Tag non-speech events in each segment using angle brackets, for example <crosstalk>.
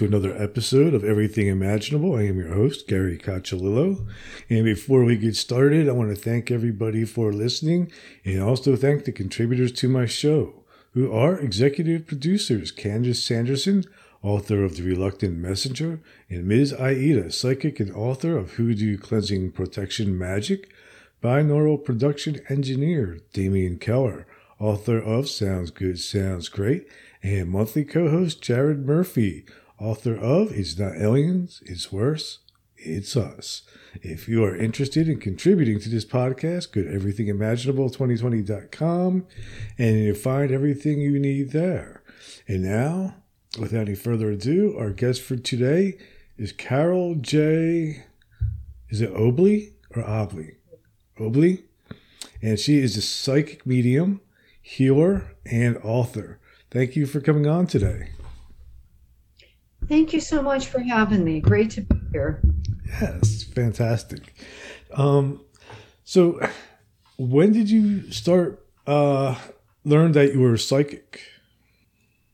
to another episode of Everything Imaginable. I am your host, Gary Cacciolillo. And before we get started, I want to thank everybody for listening and also thank the contributors to my show, who are executive producers Candace Sanderson, author of The Reluctant Messenger, and Ms. Aida, psychic and author of Hoodoo Cleansing Protection Magic, binaural production engineer Damian Keller, author of Sounds Good, Sounds Great, and monthly co host Jared Murphy, author of It's Not Aliens, It's Worse, It's Us. If you are interested in contributing to this podcast, go to everythingimaginable2020.com and you'll find everything you need there. And now, without any further ado, our guest for today is Carol J. Is it Obley or Obley? Obley? And she is a psychic medium, healer, and author. Thank you for coming on today. Thank you so much for having me. Great to be here. Yes, fantastic. Um, so, when did you start uh, learn that you were psychic?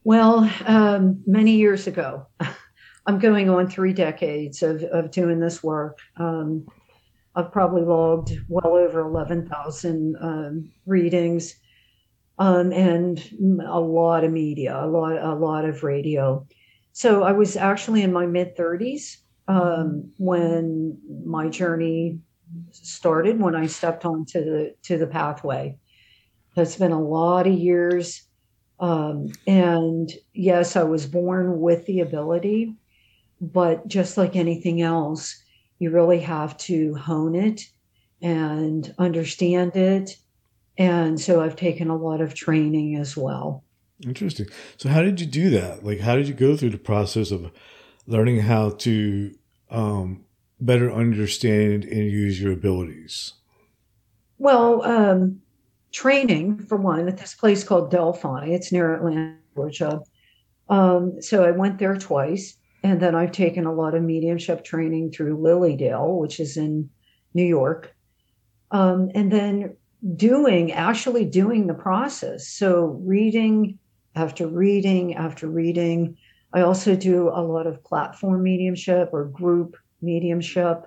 Well, um, many years ago. <laughs> I'm going on three decades of, of doing this work. Um, I've probably logged well over 11,000 um, readings um, and a lot of media, a lot, a lot of radio. So I was actually in my mid 30s um, when my journey started. When I stepped onto the to the pathway, it's been a lot of years. Um, and yes, I was born with the ability, but just like anything else, you really have to hone it and understand it and so I've taken a lot of training as well. Interesting. So, how did you do that? Like, how did you go through the process of learning how to um, better understand and use your abilities? Well, um, training for one at this place called Delphi. It's near Atlanta, Georgia. Um, so I went there twice, and then I've taken a lot of mediumship training through Lily Dale, which is in New York. Um, and then doing actually doing the process so reading after reading after reading. I also do a lot of platform mediumship or group mediumship.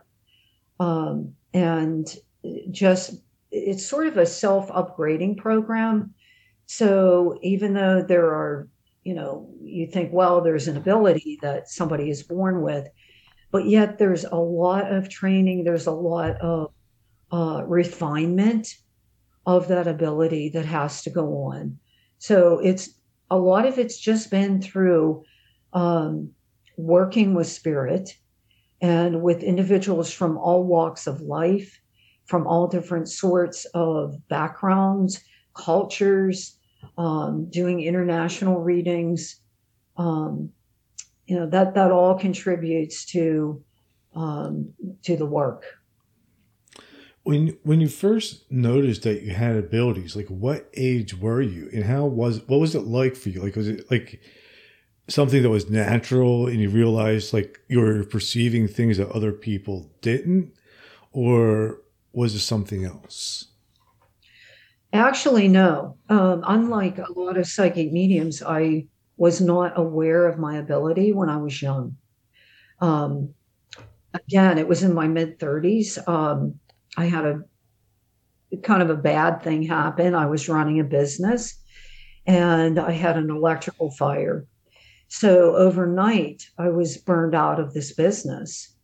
Um, and just it's sort of a self upgrading program. So even though there are you know you think well there's an ability that somebody is born with but yet there's a lot of training there's a lot of uh, refinement of that ability that has to go on. So it's a lot of it's just been through um, working with spirit and with individuals from all walks of life, from all different sorts of backgrounds, cultures, um, doing international readings. Um, you know that that all contributes to um, to the work when when you first noticed that you had abilities like what age were you? And how was what was it like for you? Like was it like something that was natural and you realized like you were perceiving things that other people didn't? Or was it something else? Actually no. Um, unlike a lot of psychic mediums i was not aware of my ability when i was young. Um, again it was in my mid 30s um, I had a kind of a bad thing happen. I was running a business and I had an electrical fire. So overnight, I was burned out of this business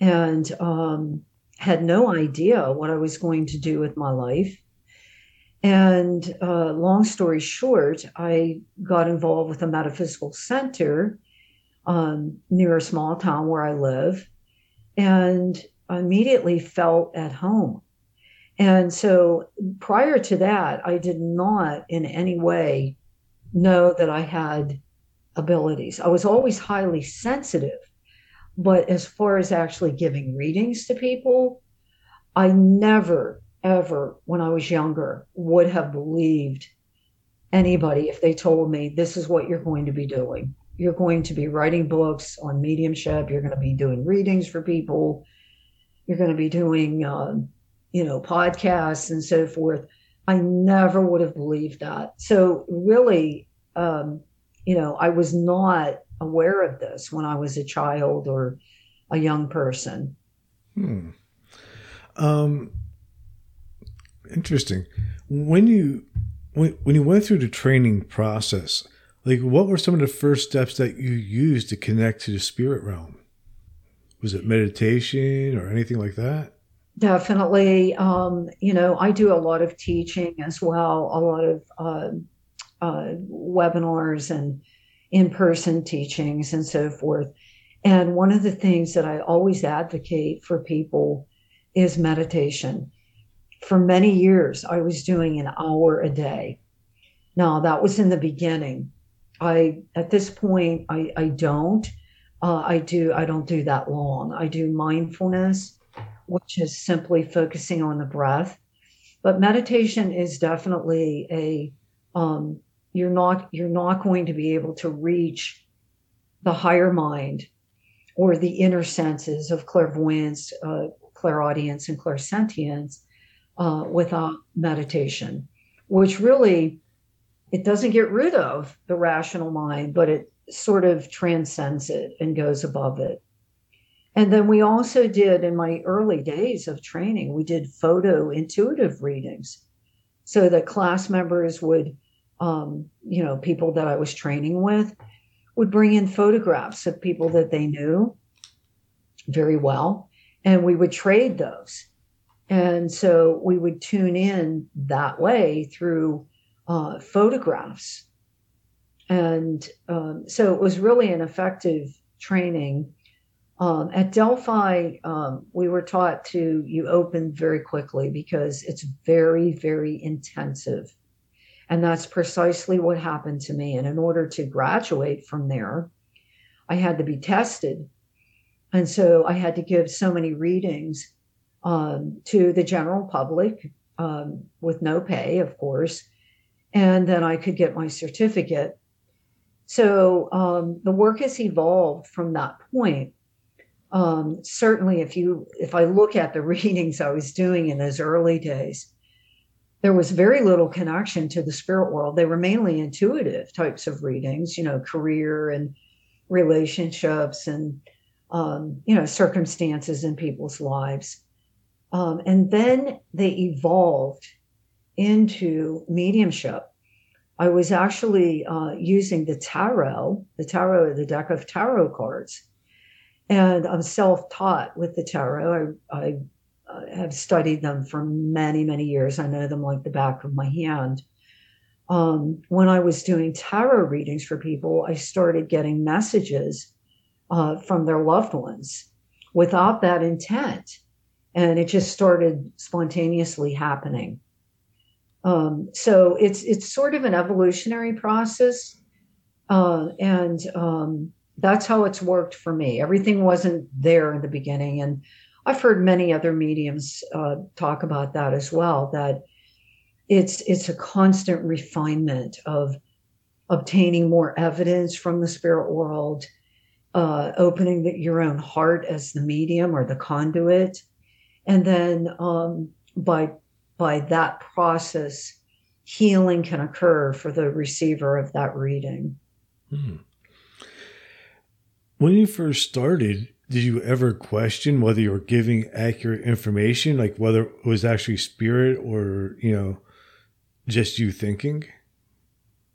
and um, had no idea what I was going to do with my life. And uh, long story short, I got involved with a metaphysical center um, near a small town where I live. And immediately felt at home. And so prior to that, I did not in any way know that I had abilities. I was always highly sensitive. But as far as actually giving readings to people, I never, ever, when I was younger, would have believed anybody if they told me this is what you're going to be doing. you're going to be writing books on mediumship. You're going to be doing readings for people. You're going to be doing, uh, you know, podcasts and so forth. I never would have believed that. So really, um, you know, I was not aware of this when I was a child or a young person. Hmm. Um, interesting. When you when, when you went through the training process, like what were some of the first steps that you used to connect to the spirit realm? Was it meditation or anything like that? Definitely. Um, you know, I do a lot of teaching as well, a lot of uh, uh, webinars and in person teachings and so forth. And one of the things that I always advocate for people is meditation. For many years, I was doing an hour a day. Now, that was in the beginning. I, at this point, I, I don't. Uh, I do, I don't do that long. I do mindfulness, which is simply focusing on the breath. But meditation is definitely a, um, you're not, you're not going to be able to reach the higher mind or the inner senses of clairvoyance, uh, clairaudience, and clairsentience uh, without meditation, which really it doesn't get rid of the rational mind, but it sort of transcends it and goes above it. And then we also did in my early days of training, we did photo intuitive readings so that class members would, um, you know, people that I was training with would bring in photographs of people that they knew very well, and we would trade those. And so we would tune in that way through uh, photographs. And um, so it was really an effective training. Um, at Delphi, um, we were taught to, you open very quickly because it's very, very intensive. And that's precisely what happened to me. And in order to graduate from there, I had to be tested. And so I had to give so many readings um, to the general public um, with no pay, of course. And then I could get my certificate. So um, the work has evolved from that point. Um, certainly, if you if I look at the <laughs> readings I was doing in those early days, there was very little connection to the spirit world. They were mainly intuitive types of readings, you know, career and relationships and, um, you know, circumstances in people's lives. Um, and then they evolved into mediumship. I was actually uh, using the tarot, the tarot, the deck of tarot cards. And I'm self taught with the tarot. I, I uh, have studied them for many, many years. I know them like the back of my hand. Um, when I was doing tarot readings for people, I started getting messages uh, from their loved ones without that intent. And it just started spontaneously happening. Um, so it's it's sort of an evolutionary process, uh, and um, that's how it's worked for me. Everything wasn't there in the beginning, and I've heard many other mediums uh, talk about that as well. That it's it's a constant refinement of obtaining more evidence from the spirit world, uh, opening the, your own heart as the medium or the conduit, and then um, by by that process, healing can occur for the receiver of that reading. Hmm. When you first started, did you ever question whether you were giving accurate information, like whether it was actually spirit or, you know, just you thinking?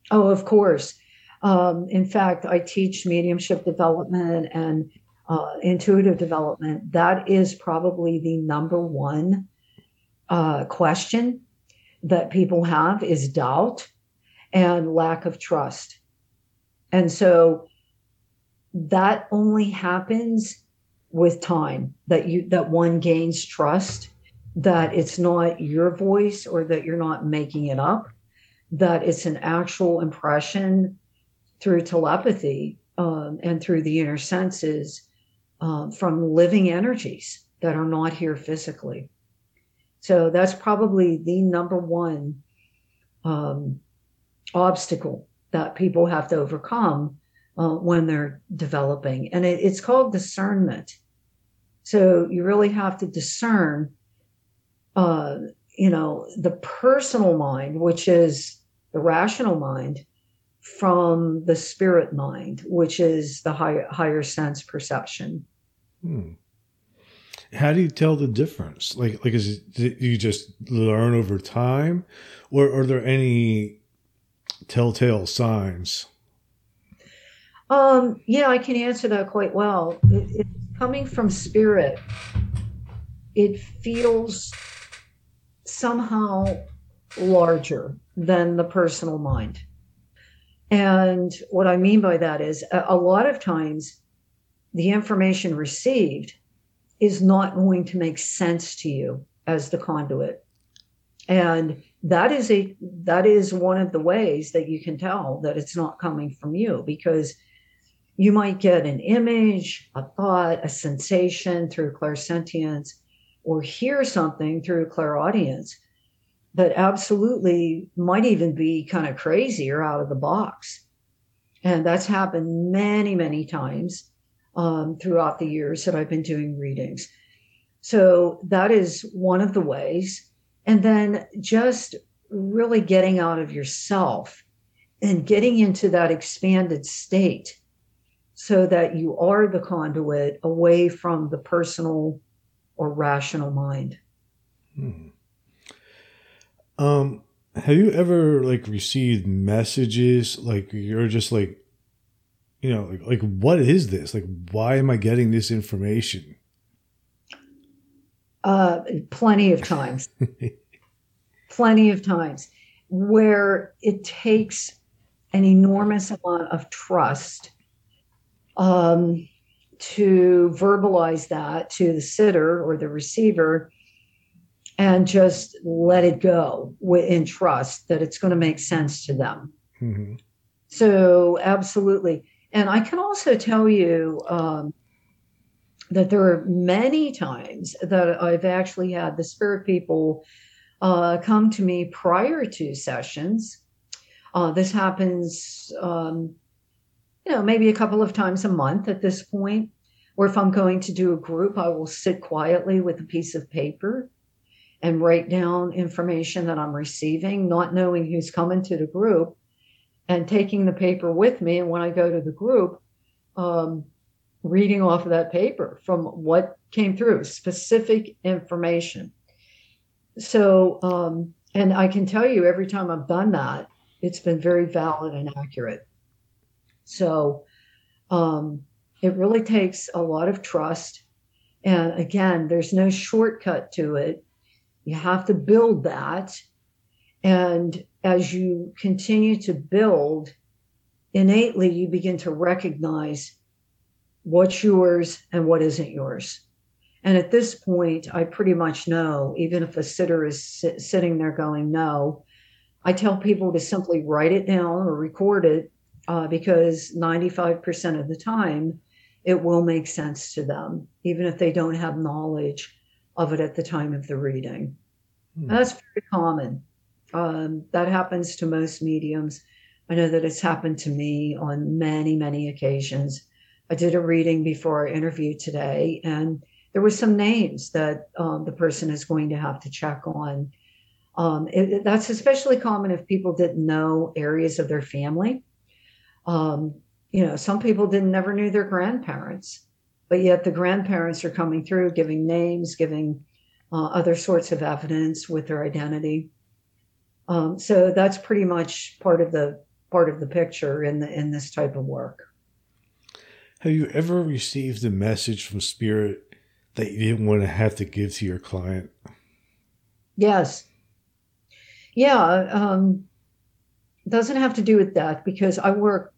Oh, of course. Um, in fact, I teach mediumship development and uh, intuitive development. That is probably the number one uh, question that people have is doubt and lack of trust. And so that only happens with time that you that one gains trust that it's not your voice or that you're not making it up that it's an actual impression through telepathy um, and through the inner senses um, from living energies that are not here physically so that's probably the number one um, obstacle that people have to overcome uh, when they're developing. And it, it's called discernment. So you really have to discern, uh, you know, the personal mind, which is the rational mind, from the spirit mind, which is the higher, higher sense perception. Hmm. How do you tell the difference? Like, like is it you just learn over time, or are there any telltale signs? Um, yeah, I can answer that quite well. It, it, coming from spirit, it feels somehow larger than the personal mind. And what I mean by that is a, a lot of times the information received is not going to make sense to you as the conduit. And that is a that is one of the ways that you can tell that it's not coming from you because you might get an image, a thought, a sensation through clairsentience, or hear something through clairaudience that absolutely might even be kind of crazy or out of the box. And that's happened many, many times um, throughout the years that I've been doing readings. So that is one of the ways. And then just really getting out of yourself and getting into that expanded state so that you are the conduit away from the personal or rational mind. Hmm. Um, have you ever like received messages like you're just like, you know, like, like what is this? Like, why am I getting this information? Uh, plenty of times. <laughs> plenty of times where it takes an enormous amount of trust um, to verbalize that to the sitter or the receiver and just let it go in trust that it's going to make sense to them. Mm-hmm. So, absolutely. And I can also tell you um, that there are many times that I've actually had the spirit people uh, come to me prior to sessions. Uh, this happens um, you know, maybe a couple of times a month at this point. Or if I'm going to do a group, I will sit quietly with a piece of paper and write down information that I'm receiving, not knowing who's coming to the group, and taking the paper with me. And when I go to the group, um, reading off of that paper from what came through, specific information. So, um, and I can tell you every time I've done that, it's been very valid and accurate. So um, it really takes a lot of trust. And again, there's no shortcut to it. You have to build that. And as you continue to build, innately you begin to recognize what's yours and what isn't yours. And at this point, I pretty much know, even if a sitter is sit- sitting there going, no, I tell people to simply write it down or record it uh, because 95% of the time it will make sense to them, even if they don't have knowledge of it at the time of the reading. Hmm. That's very common. Um, that happens to most mediums. I know that it's happened to me on many, many occasions. I did a reading before our interview today, and there were some names that um, the person is going to have to check on. Um, it, that's especially common if people didn't know areas of their family um, you know, some people didn't never knew their grandparents, but yet the grandparents are coming through, giving names, giving uh, other sorts of evidence with their identity. Um, so that's pretty much part of the part of the picture in the in this type of work. Have you ever received a message from spirit that you didn't want to have to give to your client? Yes. Yeah. Um, doesn't have to do with that because I work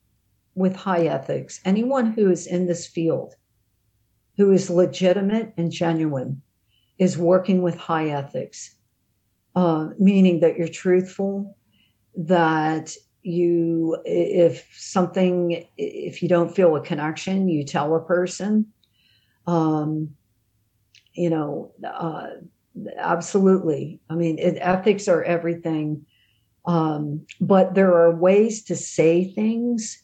with high ethics, anyone who is in this field, who is legitimate and genuine, is working with high ethics, uh, meaning that you're truthful, that you, if something, if you don't feel a connection, you tell a person. Um, you know, uh, absolutely. I mean, it, ethics are everything. Um, but there are ways to say things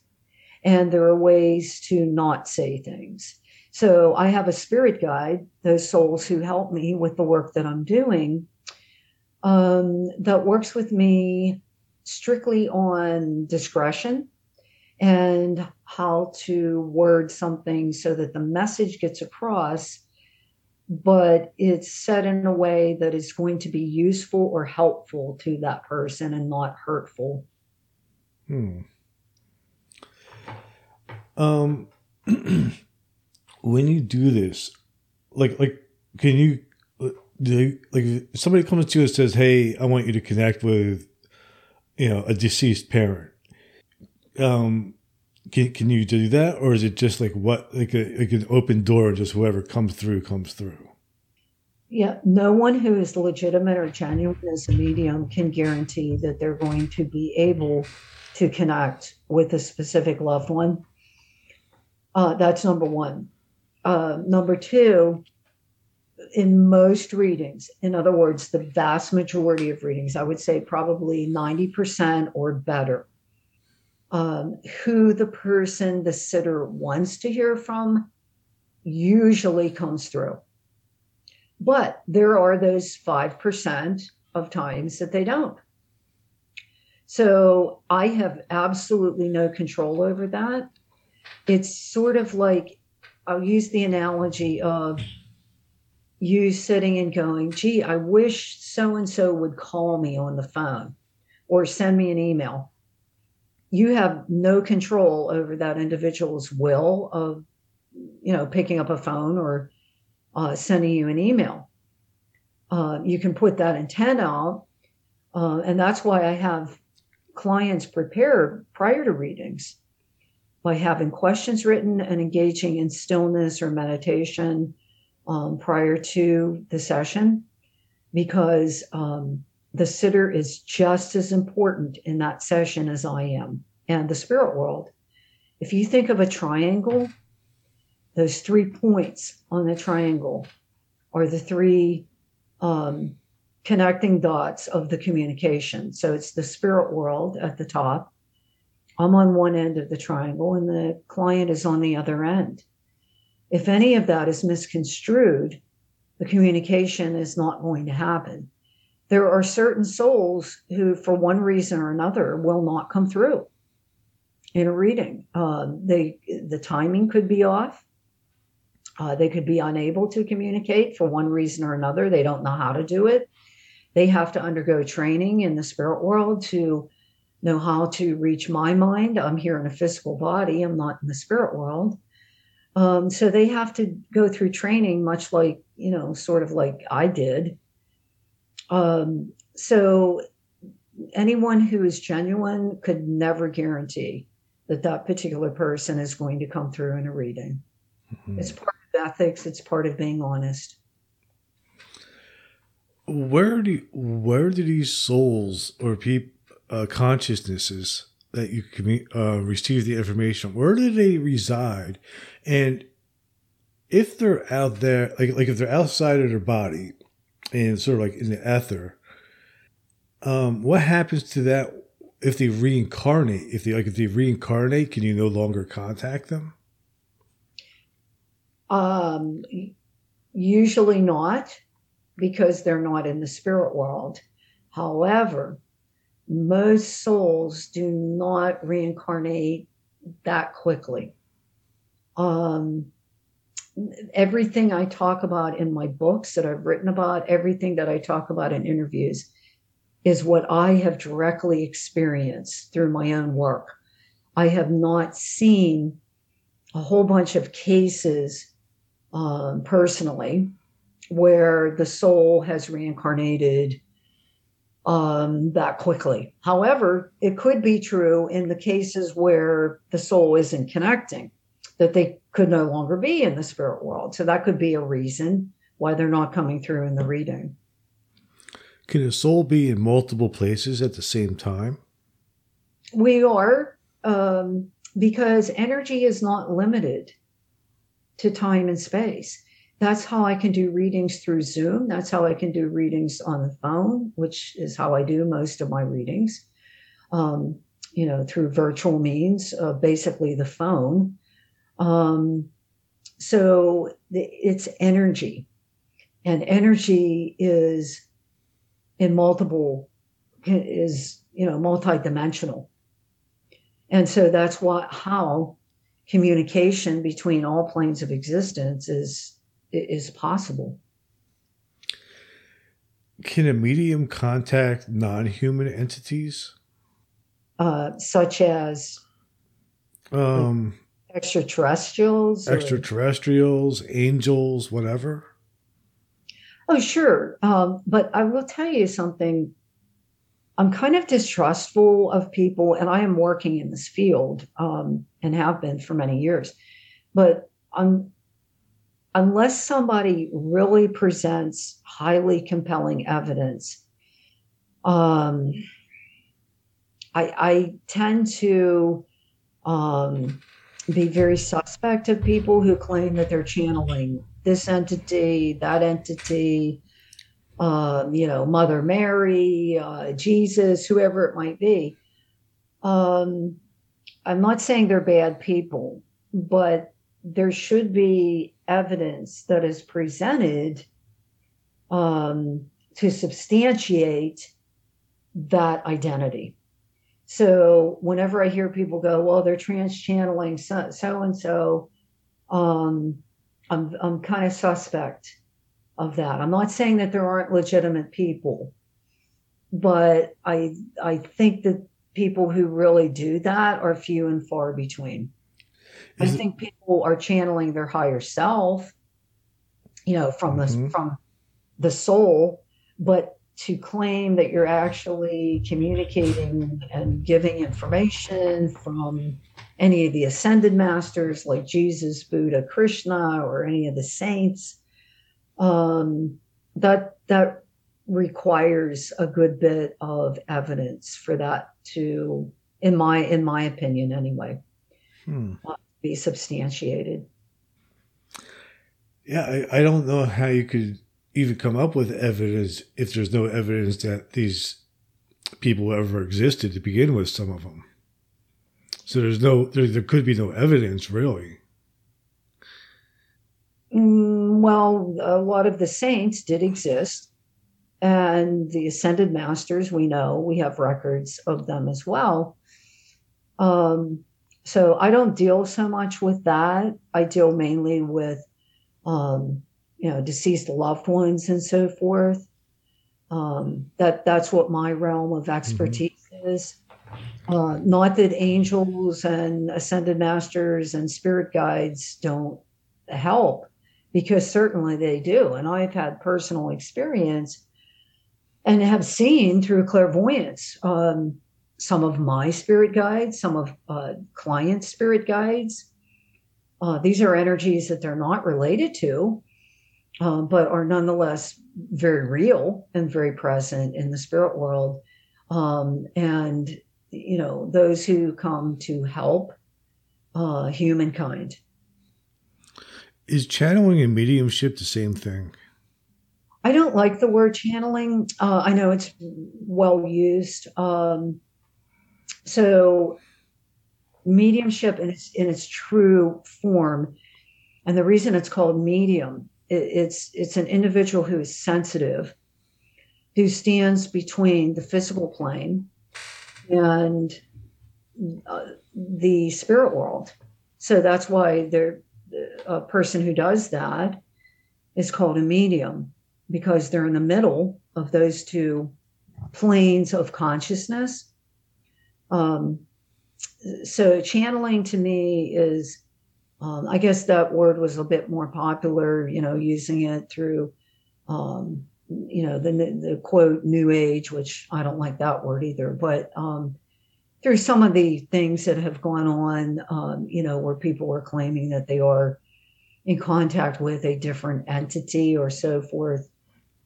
and there are ways to not say things. So I have a spirit guide, those souls who help me with the work that I'm doing, um, that works with me strictly on discretion and how to word something so that the message gets across, but it's said in a way that is going to be useful or helpful to that person and not hurtful. Hmm. Um, <clears throat> when you do this, like, like, can you, like, somebody comes to you and says, "Hey, I want you to connect with, you know, a deceased parent." Um, can can you do that, or is it just like what, like a like an open door, just whoever comes through comes through? Yeah, no one who is legitimate or genuine as a medium can guarantee that they're going to be able to connect with a specific loved one. Uh, that's number one. Uh, number two, in most readings, in other words, the vast majority of readings, I would say probably 90% or better, um, who the person, the sitter wants to hear from usually comes through. But there are those 5% of times that they don't. So I have absolutely no control over that. It's sort of like I'll use the analogy of you sitting and going, gee, I wish so and so would call me on the phone or send me an email. You have no control over that individual's will of, you know, picking up a phone or uh, sending you an email. Uh, you can put that intent out. Uh, and that's why I have clients prepare prior to readings by having questions written and engaging in stillness or meditation um, prior to the session because um, the sitter is just as important in that session as I am and the spirit world. If you think of a triangle, those three points on the triangle are the three um, connecting dots of the communication. So it's the spirit world at the top, I'm on one end of the triangle and the client is on the other end. If any of that is misconstrued, the communication is not going to happen. There are certain souls who, for one reason or another, will not come through in a reading. Uh, they the timing could be off. Uh, they could be unable to communicate for one reason or another. They don't know how to do it. They have to undergo training in the spirit world to know how to reach my mind. I'm here in a physical body, I'm not in the spirit world. Um, so they have to go through training, much like, you know, sort of like I did. Um, so anyone who is genuine could never guarantee that that particular person is going to come through in a reading. Mm-hmm. It's part of ethics, it's part of being honest. Where do where do these souls or people uh, consciousnesses that you can uh, receive the information, where do they reside? And if they're out there, like like if they're outside of their body and sort of like in the ether, um, what happens to that if they reincarnate? If they like if they reincarnate, can you no longer contact them? Um, usually not, because they're not in the spirit world. However, most souls do not reincarnate that quickly. Um, everything I talk about in my books that I've written about, everything that I talk about in interviews, is what I have directly experienced through my own work. I have not seen a whole bunch of cases um, personally where the soul has reincarnated um, that quickly. However, it could be true in the cases where the soul isn't connecting, that they could no longer be in the spirit world. So that could be a reason why they're not coming through in the reading. Can a soul be in multiple places at the same time? We are, um, because energy is not limited to time and space that's how I can do readings through Zoom. That's how I can do readings on the phone, which is how I do most of my readings. Um, you know, through virtual means, uh, basically the phone. Um, so the, it's energy, and energy is in multiple is you know multidimensional, and so that's what how communication between all planes of existence is is possible. Can a medium contact non-human entities? Uh, such as Um, extraterrestrials. or- extraterrestrials, angels, whatever. Oh, sure. Um, but I will tell you something. I'm kind of distrustful of people, and I am working in this field um, and have been for many years. But I'm, unless somebody really presents highly compelling evidence, um, I, I tend to um, be very suspect of people who claim that they're channeling this entity, that entity, um, you know, Mother Mary, uh, Jesus, whoever it might be. Um, I'm not saying they're bad people, but there should be evidence that is presented um, to substantiate that identity. So whenever I hear people go, well, they're trance channeling so and so, um, I'm I'm kind of suspect of that. I'm not saying that there aren't legitimate people, but I I think that people who really do that are few and far between. I think people are channeling their higher self, you know, from Mhm. the from the soul, but to claim that you're actually communicating and giving information from any of the ascended masters like Jesus, Buddha, Krishna, or any of the saints, um, that that requires a good bit of evidence for that to, in my in my opinion, anyway, Hmm. Be substantiated. Yeah, I, I don't know how you could even come up with evidence if there's no evidence that these people ever existed to begin with. Some of them, so there's no there, there could be no evidence really. Mm, well, a lot of the saints did exist, and the ascended masters, we know we have records of them as well. Um, so I don't deal so much with that. I deal mainly with, um, you know, deceased loved ones and so forth. Um, that that's what my realm of expertise is. Uh, not that angels and ascended masters and spirit guides don't help because certainly they do. And I've had personal experience and have seen through clairvoyance um, some of my spirit guides, some of uh, client spirit guides. Uh, these are energies that they're not related to, uh, but are nonetheless very real and very present in the spirit world. Um, and, you know, those who come to help uh, humankind. Is channeling and mediumship the same thing? I don't like the word channeling. Uh, I know it's well used. Um, so, mediumship in its in its true form, and the reason it's called medium, it, it's it's an individual who is sensitive, who stands between the physical plane and uh, the spirit world. So that's why there a person who does that is called a medium because they're in the middle of those two planes of consciousness. Um, so channeling to me is, um, I guess that word was a bit more popular, you know, using it through, um, you know, the, the quote new age, which I don't like that word either, but um, through some of the things that have gone on, um, you know, where people are claiming that they are in contact with a different entity or so forth.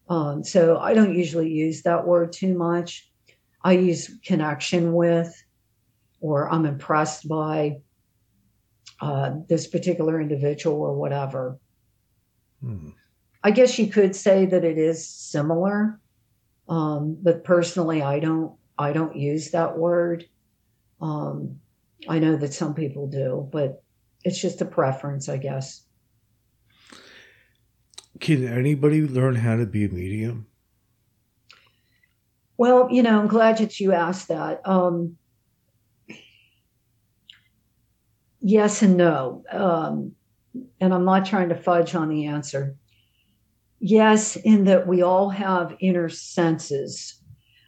Um, so I don't usually use that word too much. I use connection with, or I'm impressed by uh, this particular individual or whatever. Hmm. I guess you could say that it is similar, um, but personally, I don't. I don't use that word. Um, I know that some people do, but it's just a preference, I guess. Can anybody learn how to be a medium? Well, you know, I'm glad that you asked that. Um, yes and no. Um, and I'm not trying to fudge on the answer. Yes, in that we all have inner senses.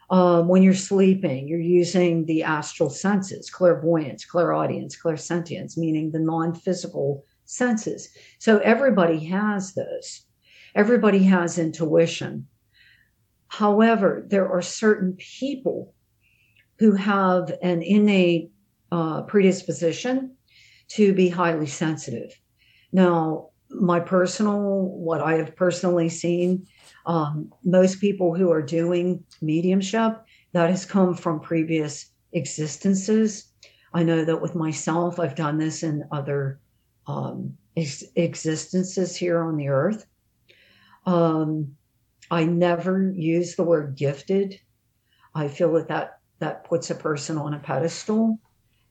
Um, when you're sleeping, you're using the astral senses, clairvoyance, clairaudience, clairsentience, meaning the non physical senses. So everybody has those. Everybody has intuition. However, there are certain people who have an innate uh, predisposition to be highly sensitive. Now, my personal, what I have personally seen, um, most people who are doing mediumship, that has come from previous existences. I know that with myself, I've done this in other um, ex- existences here on the earth. Um, I never use the word gifted. I feel that, that that puts a person on a pedestal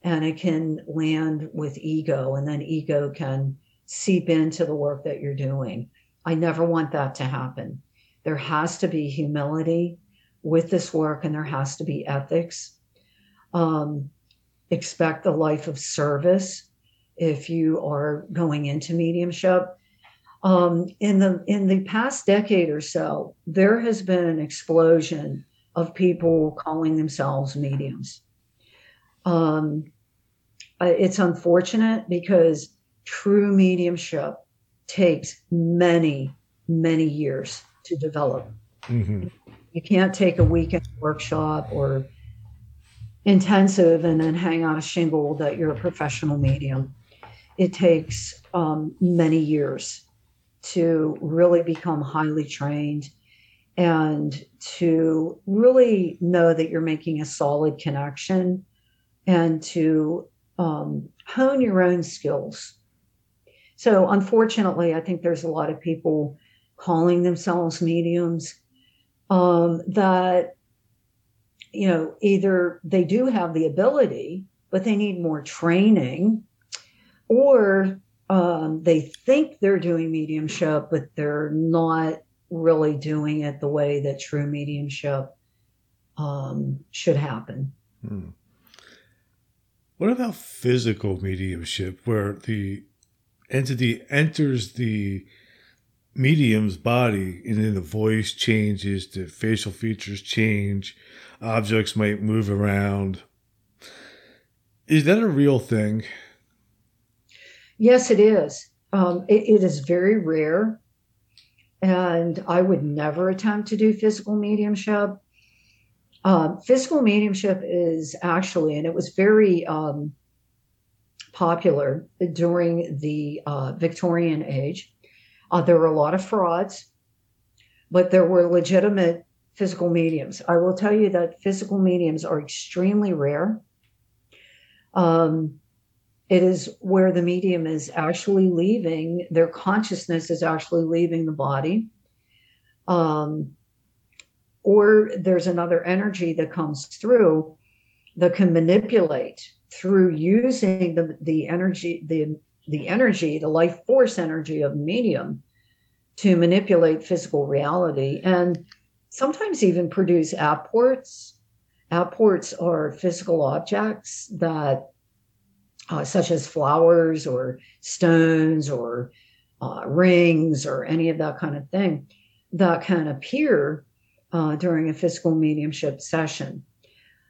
and it can land with ego, and then ego can seep into the work that you're doing. I never want that to happen. There has to be humility with this work, and there has to be ethics. Um, expect a life of service if you are going into mediumship um, in the in the past decade or so, there has been an explosion of people calling themselves mediums. Um, it's unfortunate because true mediumship takes many, many years to develop. Mm-hmm. You can't take a weekend workshop or intensive and then hang on a shingle that you're a professional medium. It takes um, many years to really become highly trained and to really know that you're making a solid connection and to um, hone your own skills. So, unfortunately, I think there's a lot of people calling themselves mediums um, that, you know, either they do have the ability, but they need more training, or um, they think they're doing mediumship, but they're not really doing it the way that true mediumship um, should happen. Hmm. What about physical mediumship, where the entity enters the medium's body and then the voice changes, the facial features change, objects might move around? Is that a real thing? Yes, it is. Um, it, it is very rare. And I would never attempt to do physical mediumship. Um, physical mediumship is actually, and it was very um, popular during the uh, Victorian age. Uh, there were a lot of frauds, but there were legitimate physical mediums. I will tell you that physical mediums are extremely rare. Um, it is where the medium is actually leaving, their consciousness is actually leaving the body. Um, or there's another energy that comes through that can manipulate through using the, the energy, the, the energy, the life force energy of medium to manipulate physical reality and sometimes even produce apports. Apports are physical objects that uh, such as flowers or stones or uh, rings or any of that kind of thing that can appear uh, during a physical mediumship session.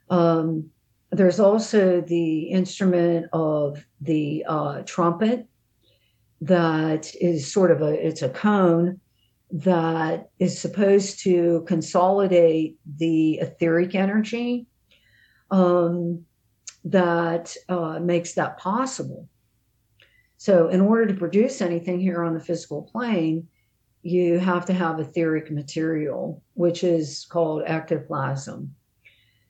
Um, there's also the instrument of the uh, trumpet that is sort of a it's a cone that is supposed to consolidate the etheric energy um, that uh, makes that possible. So, in order to produce anything here on the physical plane, you have to have etheric material, which is called ectoplasm.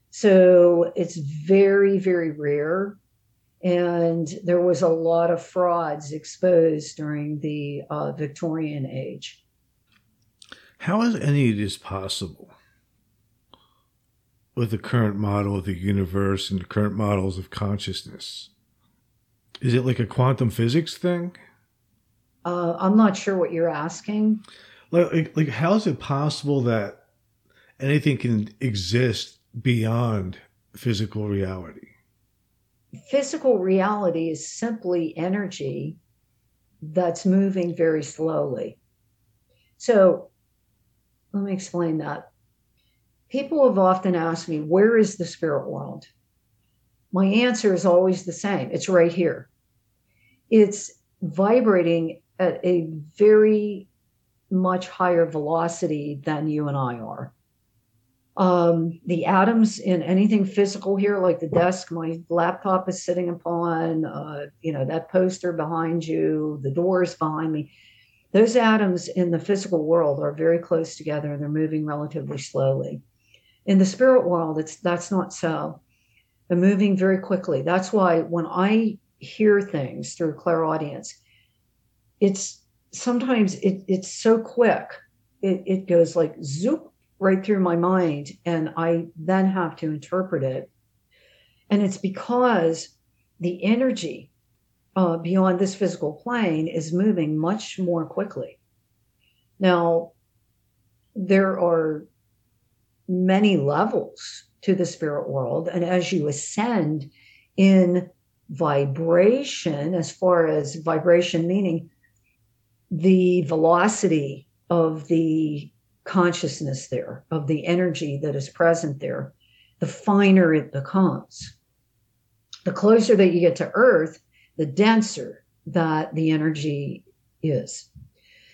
So, it's very, very rare. And there was a lot of frauds exposed during the uh, Victorian age. How is any of this possible? With the current model of the universe and the current models of consciousness? Is it like a quantum physics thing? Uh, I'm not sure what you're asking. Like, like, like, how is it possible that anything can exist beyond physical reality? Physical reality is simply energy that's moving very slowly. So let me explain that. People have often asked me, Where is the spirit world? My answer is always the same it's right here. It's vibrating at a very much higher velocity than you and I are. Um, the atoms in anything physical here, like the desk my laptop is sitting upon, uh, you know, that poster behind you, the doors behind me, those atoms in the physical world are very close together and they're moving relatively slowly. In the spirit world, it's that's not so. They're moving very quickly. That's why when I hear things through clairaudience, it's sometimes it, it's so quick. It, it goes like zoop right through my mind, and I then have to interpret it. And it's because the energy uh, beyond this physical plane is moving much more quickly. Now, there are many levels to the spirit world, and as you ascend in vibration, as far as vibration meaning the velocity of the consciousness there, of the energy that is present there, the finer it becomes. The closer that you get to Earth, the denser that the energy is.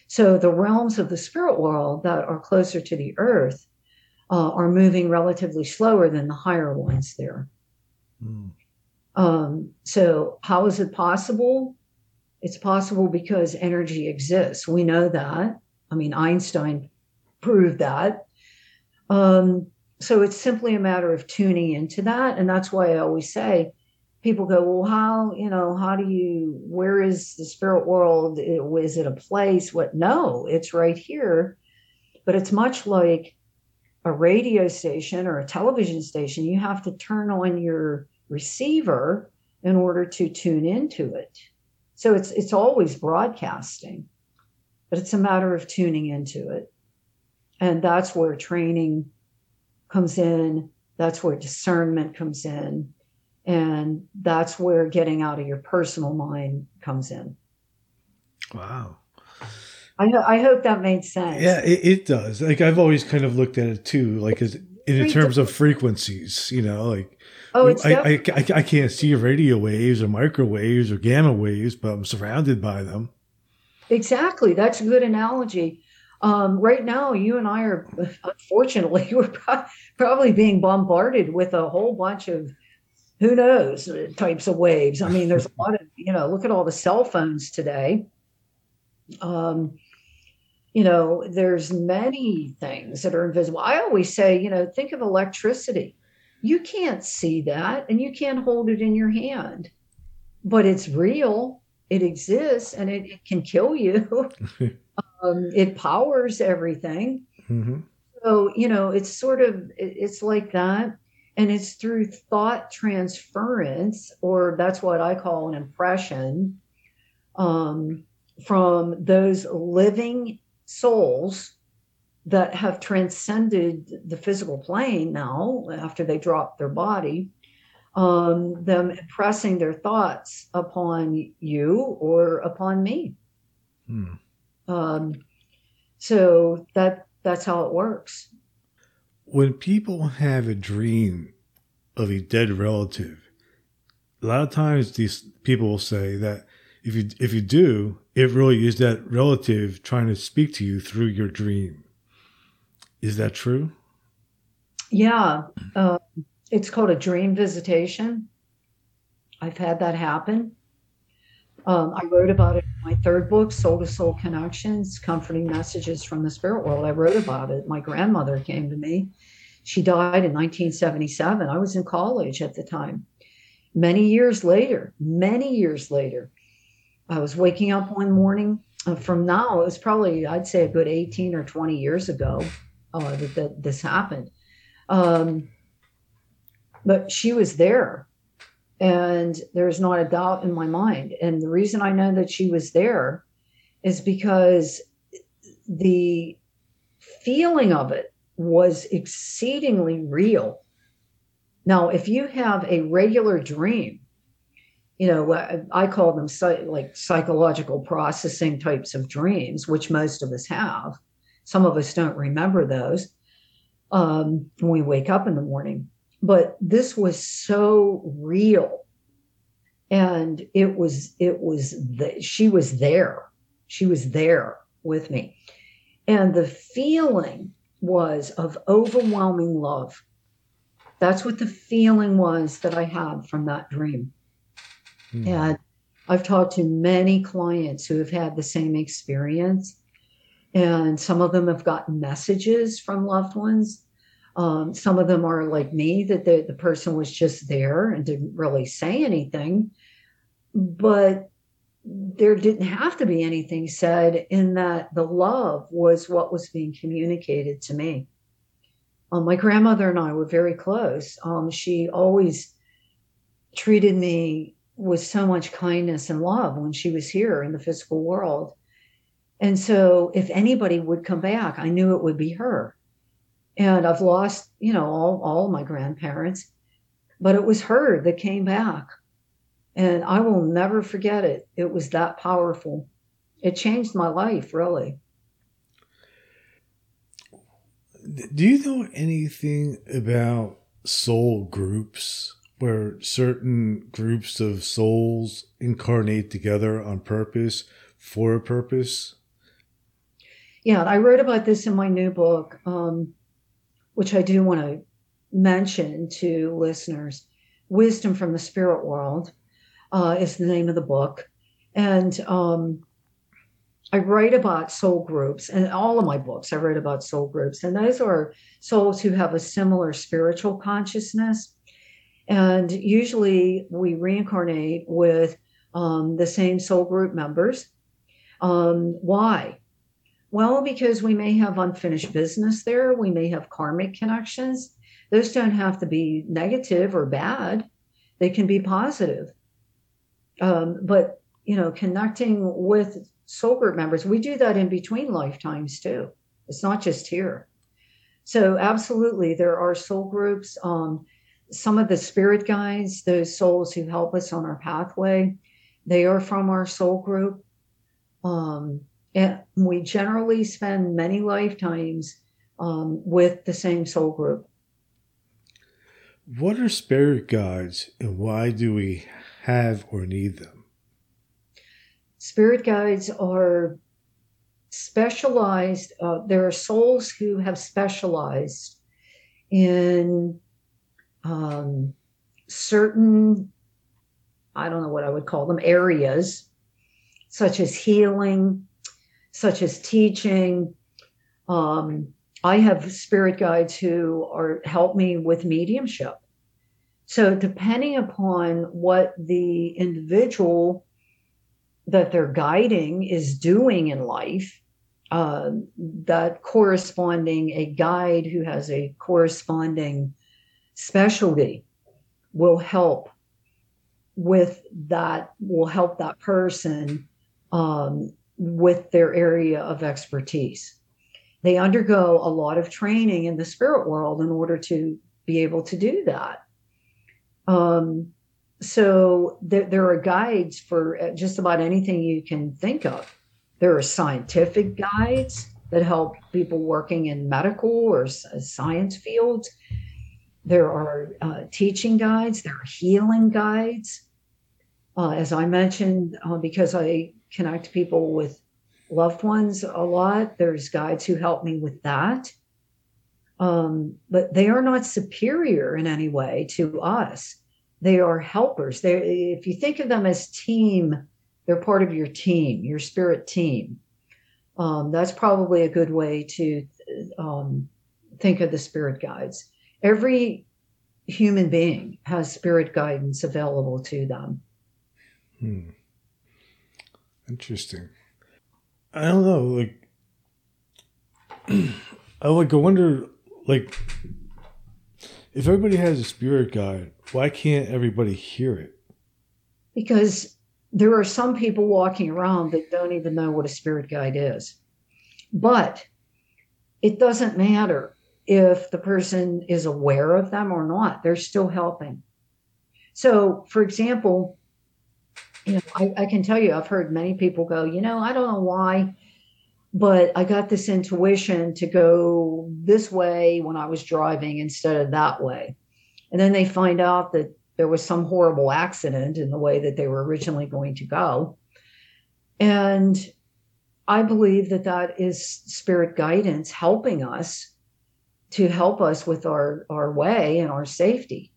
So the realms of the spirit world that are closer to the Earth uh, are moving relatively slower than the higher ones there. Mm. Um, so, how is it possible? It's possible because energy exists. We know that. I mean, Einstein proved that. Um, so it's simply a matter of tuning into that. And that's why I always say, people go, well, how, you know, how do you, where is the spirit world? Is it a place? What? No, it's right here. But it's much like a radio station or a television station. You have to turn on your receiver in order to tune into it. So it's it's always broadcasting, but it's a matter of tuning into it. And that's where training comes in, that's where discernment comes in, and that's where getting out of your personal mind comes in. Wow. I, I hope that made sense. Yeah, it, it does. Like I've always kind of looked at it too, like as in terms of frequencies, you know, like oh, it's I, I, I, I, can't see radio waves or microwaves or gamma waves, but I'm surrounded by them. Exactly. That's a good analogy. Um, right now, you and I are, <laughs> unfortunately, <laughs> we're pro- probably being bombarded with a whole bunch of who knows types of waves. I mean, there's a lot of, you know, look at all the cell phones today. Um, you know, there's many things that are invisible. I always say, you know, think of electricity. You can't see that and you can't hold it in your hand, but it's real. It exists and it, it can kill you. <laughs> um, it powers everything. Mm-hmm. So, you know, it's sort of, it's like that. And it's through thought transference, or that's what I call an impression um, from those living souls that have transcended the physical plane now after they drop their body um, them impressing their thoughts upon you or upon me hmm. um, so that that's how it works when people have a dream of a dead relative a lot of times these people will say that if you if you do, it really is that relative trying to speak to you through your dream. Is that true? Yeah, uh, it's called a dream visitation. I've had that happen. Um, I wrote about it in my third book, Soul to Soul Connections Comforting Messages from the Spirit World. I wrote about it. My grandmother came to me. She died in 1977. I was in college at the time. Many years later, many years later, I was waking up one morning uh, from now, it was probably, I'd say, a good 18 or 20 years ago uh, that, that this happened. Um, but she was there. And there's not a doubt in my mind. And the reason I know that she was there is because the feeling of it was exceedingly real. Now, if you have a regular dream, you know, I call them like psychological processing types of dreams, which most of us have. Some of us don't remember those um, when we wake up in the morning. But this was so real, and it was it was the, she was there. She was there with me, and the feeling was of overwhelming love. That's what the feeling was that I had from that dream. Mm. And I've talked to many clients who have had the same experience. And some of them have gotten messages from loved ones. Um, some of them are like me, that the, the person was just there and didn't really say anything. But there didn't have to be anything said in that the love was what was being communicated to me. Um, my grandmother and I were very close. Um, she always treated me with so much kindness and love when she was here in the physical world. And so if anybody would come back, I knew it would be her. And I've lost, you know, all, all my grandparents, but it was her that came back. And I will never forget it. It was that powerful. It changed my life, really. Do you know anything about soul groups? Where certain groups of souls incarnate together on purpose for a purpose? Yeah, I wrote about this in my new book, um, which I do want to mention to listeners. Wisdom from the Spirit World uh, is the name of the book. And um, I write about soul groups, and all of my books I write about soul groups. And those are souls who have a similar spiritual consciousness and usually we reincarnate with um, the same soul group members. Um, why? Well, because we may have unfinished business there, we may have karmic connections. Those don't have to be negative or bad, they can be positive. Um, but, you know, connecting with soul group members, we do that in between lifetimes too. It's not just here. So, absolutely, there are soul groups. Um, some of the spirit guides, those souls who help us on our pathway, they are from our soul group. Um, and we generally spend many lifetimes um, with the same soul group. What are spirit guides and why do we have or need them? Spirit guides are specialized, uh, there are souls who have specialized in um, certain, I don't know what I would call them, areas, such as healing, such as teaching. Um, I have spirit guides who are help me with mediumship. So depending upon what the individual that they're guiding is doing in life, uh, that corresponding a guide who has a corresponding specialty will help with that will help that person um, with their area of expertise. They undergo a lot of training in the spirit world in order to be able to do that. Um, so there, there are guides for uh, just about anything you can think of. There are scientific guides that help people working in medical or science fields there are uh, teaching guides, there are healing guides. Uh, as I mentioned, uh, because I connect people with loved ones a lot, there's guides who help me with that. Um, but they are not superior in any way to us. They are helpers. They, if you think of them as team, they're part of your team, your spirit team. Um, that's probably a good way to um, think of the spirit guides every human being has spirit guidance available to them. Hmm. Interesting. I don't know, like <clears throat> I like I wonder like If everybody has a spirit guide, why can't everybody hear it? because there are some people walking around that don't even know what a spirit guide is. But it doesn't matter if the person is aware of them or not, they're still helping. So, for example, you know, I, I can tell you, I've heard many people go, you know, I don't know why, but I got this intuition to go this way when I was driving instead of that way. And then they find out that there was some horrible accident in the way that they were originally going to go. And I believe that that is spirit guidance helping us to help us with our, our way and our safety.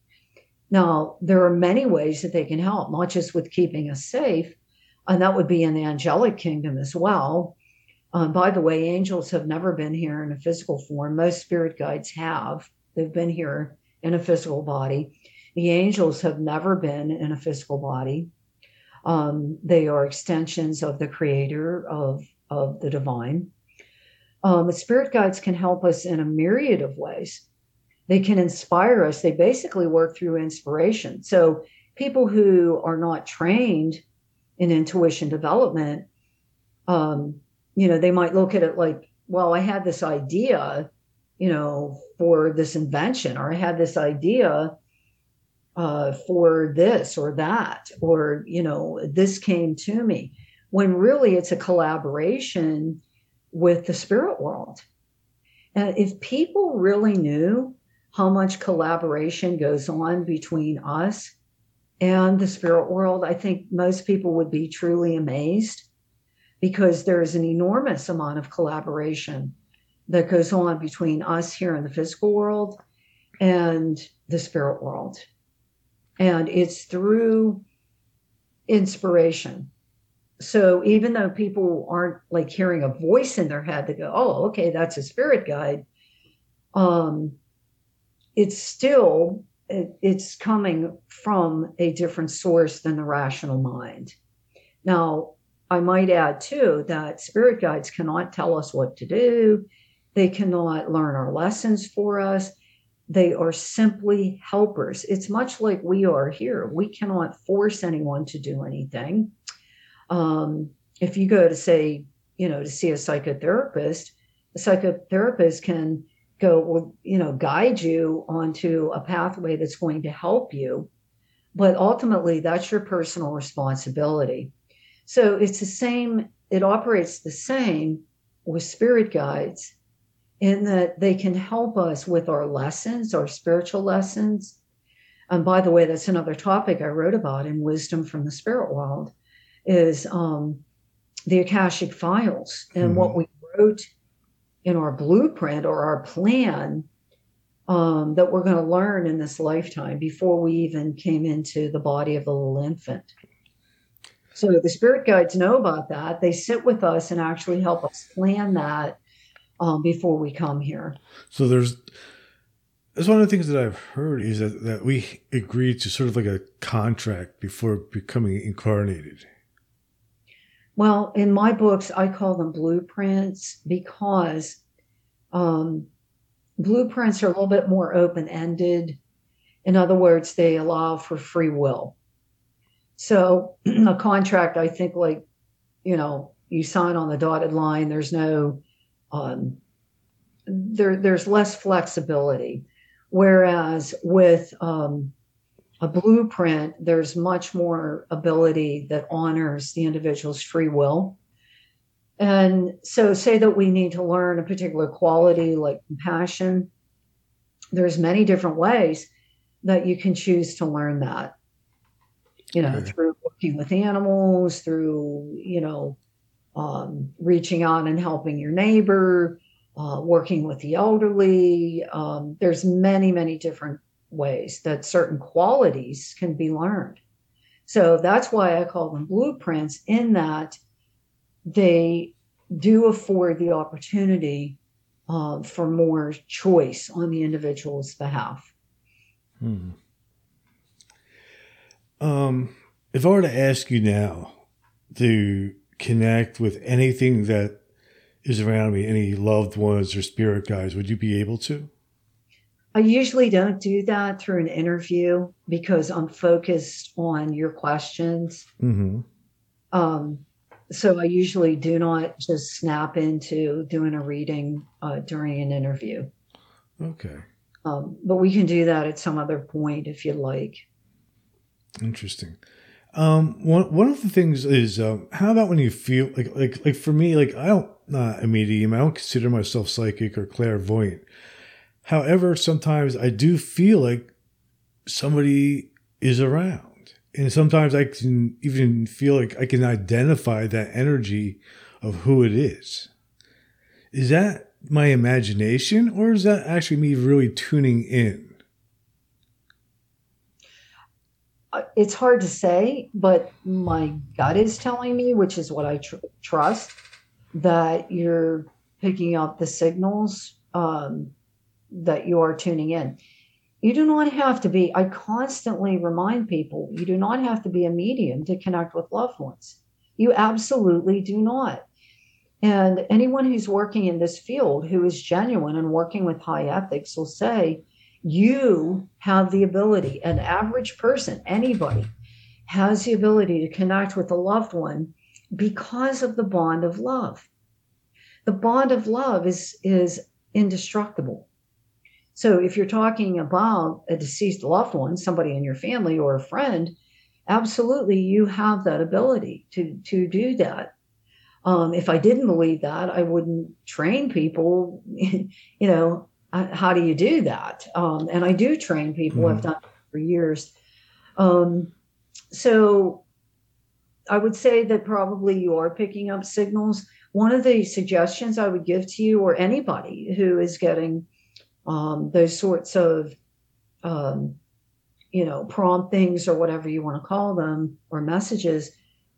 Now, there are many ways that they can help, not just with keeping us safe, and that would be in the angelic kingdom as well. Um, by the way, angels have never been here in a physical form. Most spirit guides have. They've been here in a physical body. The angels have never been in a physical body. Um, they are extensions of the creator of, of the divine. Um, the spirit guides can help us in a myriad of ways. They can inspire us. They basically work through inspiration. So, people who are not trained in intuition development, um, you know, they might look at it like, well, I had this idea, you know, for this invention, or I had this idea uh, for this or that, or, you know, this came to me, when really it's a collaboration with the spirit world. And if people really knew how much collaboration goes on between us and the spirit world, I think most people would be truly amazed because there's an enormous amount of collaboration that goes on between us here in the physical world and the spirit world. And it's through inspiration. So even though people aren't like hearing a voice in their head to go, oh, okay, that's a spirit guide, um, it's still it, it's coming from a different source than the rational mind. Now, I might add too that spirit guides cannot tell us what to do. They cannot learn our lessons for us. They are simply helpers. It's much like we are here. We cannot force anyone to do anything. Um, if you go to say, you know, to see a psychotherapist, a psychotherapist can go, well, you know, guide you onto a pathway that's going to help you. But ultimately, that's your personal responsibility. So it's the same, it operates the same with spirit guides in that they can help us with our lessons, our spiritual lessons. And by the way, that's another topic I wrote about in Wisdom from the Spirit World is um, the Akashic Files and mm-hmm. what we wrote in our blueprint or our plan um, that we're going to learn in this lifetime before we even came into the body of the little infant. So the spirit guides know about that. They sit with us and actually help us plan that um, before we come here. So there's that's one of the things that I've heard is that, that we agreed to sort of like a contract before becoming incarnated. Well, in my books, I call them blueprints because um, blueprints are a little bit more open ended. In other words, they allow for free will. So <clears throat> a contract, I think, like, you know, you sign on the dotted line, there's no um, there, there's less flexibility. Whereas with um, a blueprint, there's much more ability that honors the individual's free will. And so, say that we need to learn a particular quality like compassion, there's many different ways that you can choose to learn that. You know, okay. through working with animals, through, you know, um, reaching out and helping your neighbor, uh, working with the elderly. Um, there's many, many different ways that certain qualities can be learned. So that's why I call them blueprints, in that they do afford the opportunity uh, for more choice on the individual's behalf. Hmm. Um, if I were to ask you now to connect with anything that is around me, any loved ones or spirit guides, would you be able to? I usually don't do that through an interview because I'm focused on your questions. Mm-hmm. Um, so I usually do not just snap into doing a reading uh, during an interview. Okay. Um, but we can do that at some other point if you'd like. Interesting. Um, one one of the things is um, how about when you feel like like like for me like I don't not a medium I don't consider myself psychic or clairvoyant. However, sometimes I do feel like somebody is around, and sometimes I can even feel like I can identify that energy of who it is. Is that my imagination, or is that actually me really tuning in? Uh, It's hard to say, but my gut is telling me, which is what I tr- trust, that you're picking up the signals um, that you are tuning in. You do not have to be, I constantly remind people, you do not have to be a medium to connect with loved ones. You absolutely do not. And anyone who's working in this field who is genuine and working with high ethics will say, you have the ability, an average person, anybody, has the ability to connect with a loved one because of the bond of love. The bond of love is, is indestructible. So if you're talking about a deceased loved one, somebody in your family or a friend, absolutely you have that ability to, to do that. Um, if I didn't believe that, I wouldn't train people, <laughs> you know, how do you do that? Um, and I do train people. I've done it for years. Um, so I would say that probably you are picking up signals. One of the suggestions I would give to you or anybody who is getting um, those sorts of, um, you know, promptings or whatever you want to call them or messages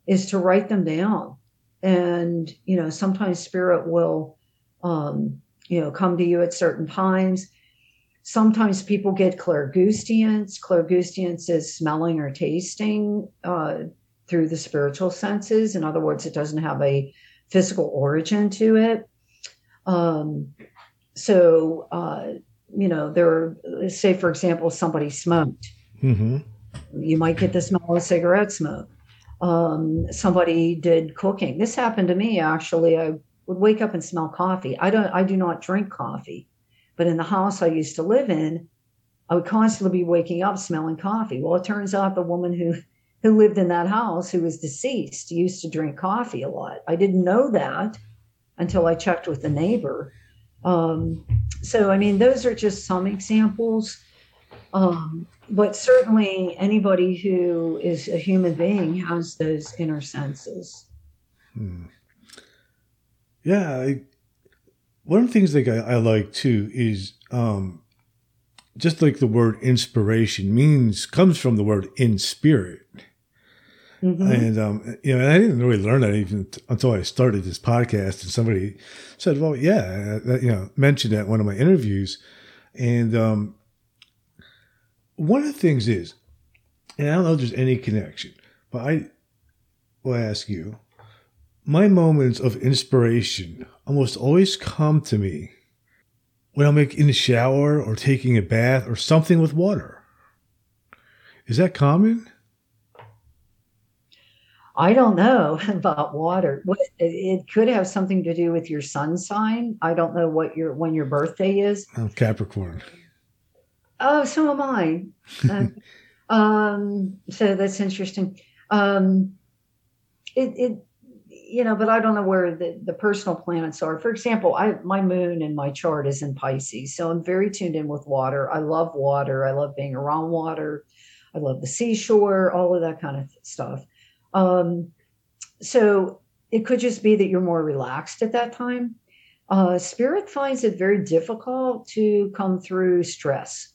is to write them down. And, you know, sometimes spirit will, um, you know, come to you at certain times. Sometimes people get clairgustance. Clairgustance is smelling or tasting uh, through the spiritual senses. In other words, it doesn't have a physical origin to it. Um, so, uh, you know, there, say, for example, somebody smoked. Mm-hmm. You might get the smell of cigarette smoke. Um, somebody did cooking. This happened to me actually. I would wake up and smell coffee. I don't I do not drink coffee. But in the house I used to live in, I would constantly be waking up smelling coffee. Well, it turns out the woman who who lived in that house who was deceased used to drink coffee a lot. I didn't know that until I checked with the neighbor. Um, so I mean those are just some examples. Um, but certainly anybody who is a human being has those inner senses. Hmm. Yeah, I, one of the things that I, I like too is um, just like the word inspiration means comes from the word in spirit, Mhm. and um, you know, and I didn't really learn that even t- until I started this podcast, and somebody said, "Well, yeah," that, you know, mentioned that in one of my interviews, and um, one of the things is, and I don't know if there's any connection, but I will ask you my moments of inspiration almost always come to me when I'm in the shower or taking a bath or something with water. Is that common? I don't know <laughs> about water. It, could have something to do with your sun sign. I don't know what your when your birthday is. I'm Capricorn. Oh, so am I. Uh, <laughs> um, so that's interesting. Um, it, it, you know, but I don't know where the, the personal planets are. For example, I my moon in my chart is in Pisces, so I'm very tuned in with water. I love water. I love being around water. I love the seashore, all of that kind of stuff. Um, so it could just be that you're more relaxed at that time. Uh, spirit finds it very difficult to come through stress.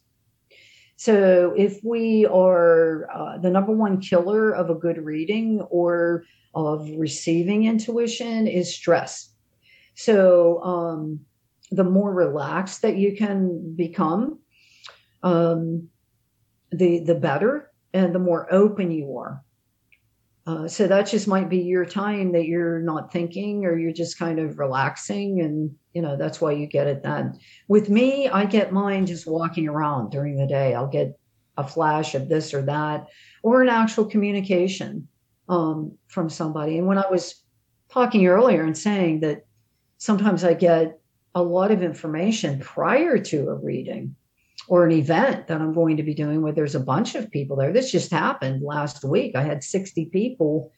So if we are uh, the number one killer of a good reading or of receiving intuition is stress. So um, the more relaxed that you can become, um, the the better, and the more open you are. Uh, so that just might be your time that you're not thinking or you're just kind of relaxing and you know that's why you get it then with me i get mine just walking around during the day. I'll get a flash of this or that or an actual communication um, from somebody. And when i was talking earlier and saying that sometimes i get a lot of information prior to a reading or an event that I'm going to be doing where there's a bunch of people there. This just happened last week. I had 60 people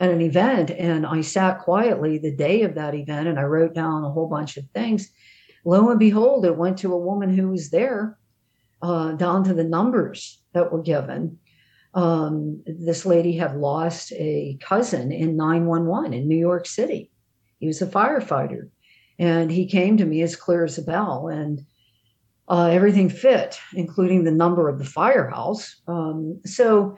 at an event and I sat quietly the day of that event and I wrote down a whole bunch of things. Lo and behold, it went to a woman who was there uh, down to the numbers that were given. Um, this lady had lost a cousin in 911 in New York City. He was a firefighter and he came to me as clear as a bell. And uh, everything fit, including the number of the firehouse. Um, so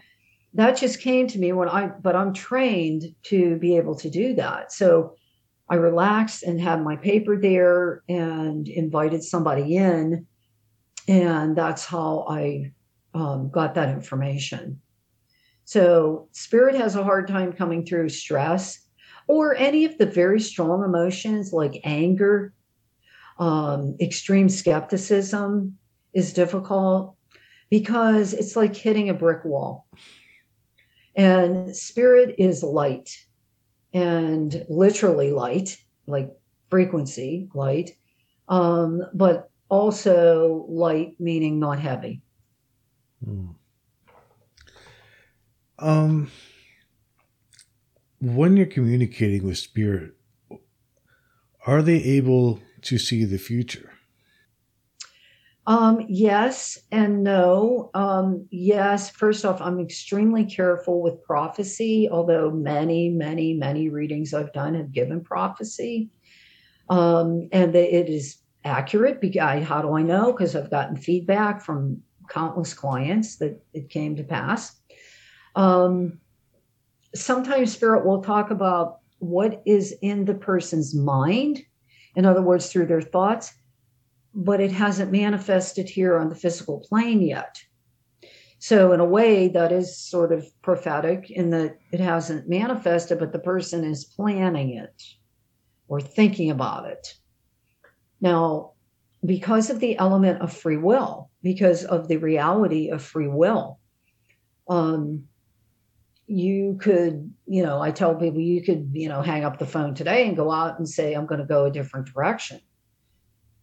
that just came to me when I, but I'm trained to be able to do that. So I relaxed and had my paper there and invited somebody in. And that's how I um, got that information. So spirit has a hard time coming through stress or any of the very strong emotions like anger, um, extreme skepticism is difficult because it's like hitting a brick wall. And spirit is light and literally light, like frequency light, um, but also light meaning not heavy. Hmm. Um, when you're communicating with spirit, are they able to see the future? Um, yes and no. Um, yes, first off, I'm extremely careful with prophecy, although many, many, many readings I've done have given prophecy. Um, and it is accurate. How do I know? Because I've gotten feedback from countless clients that it came to pass. Um, sometimes spirit will talk about what is in the person's mind in other words, through their thoughts, but it hasn't manifested here on the physical plane yet. So, in a way, that is sort of prophetic in that it hasn't manifested, but the person is planning it or thinking about it. Now, because of the element of free will, because of the reality of free will, um, you could, you know, I tell people you could, you know, hang up the phone today and go out and say, I'm going to go a different direction.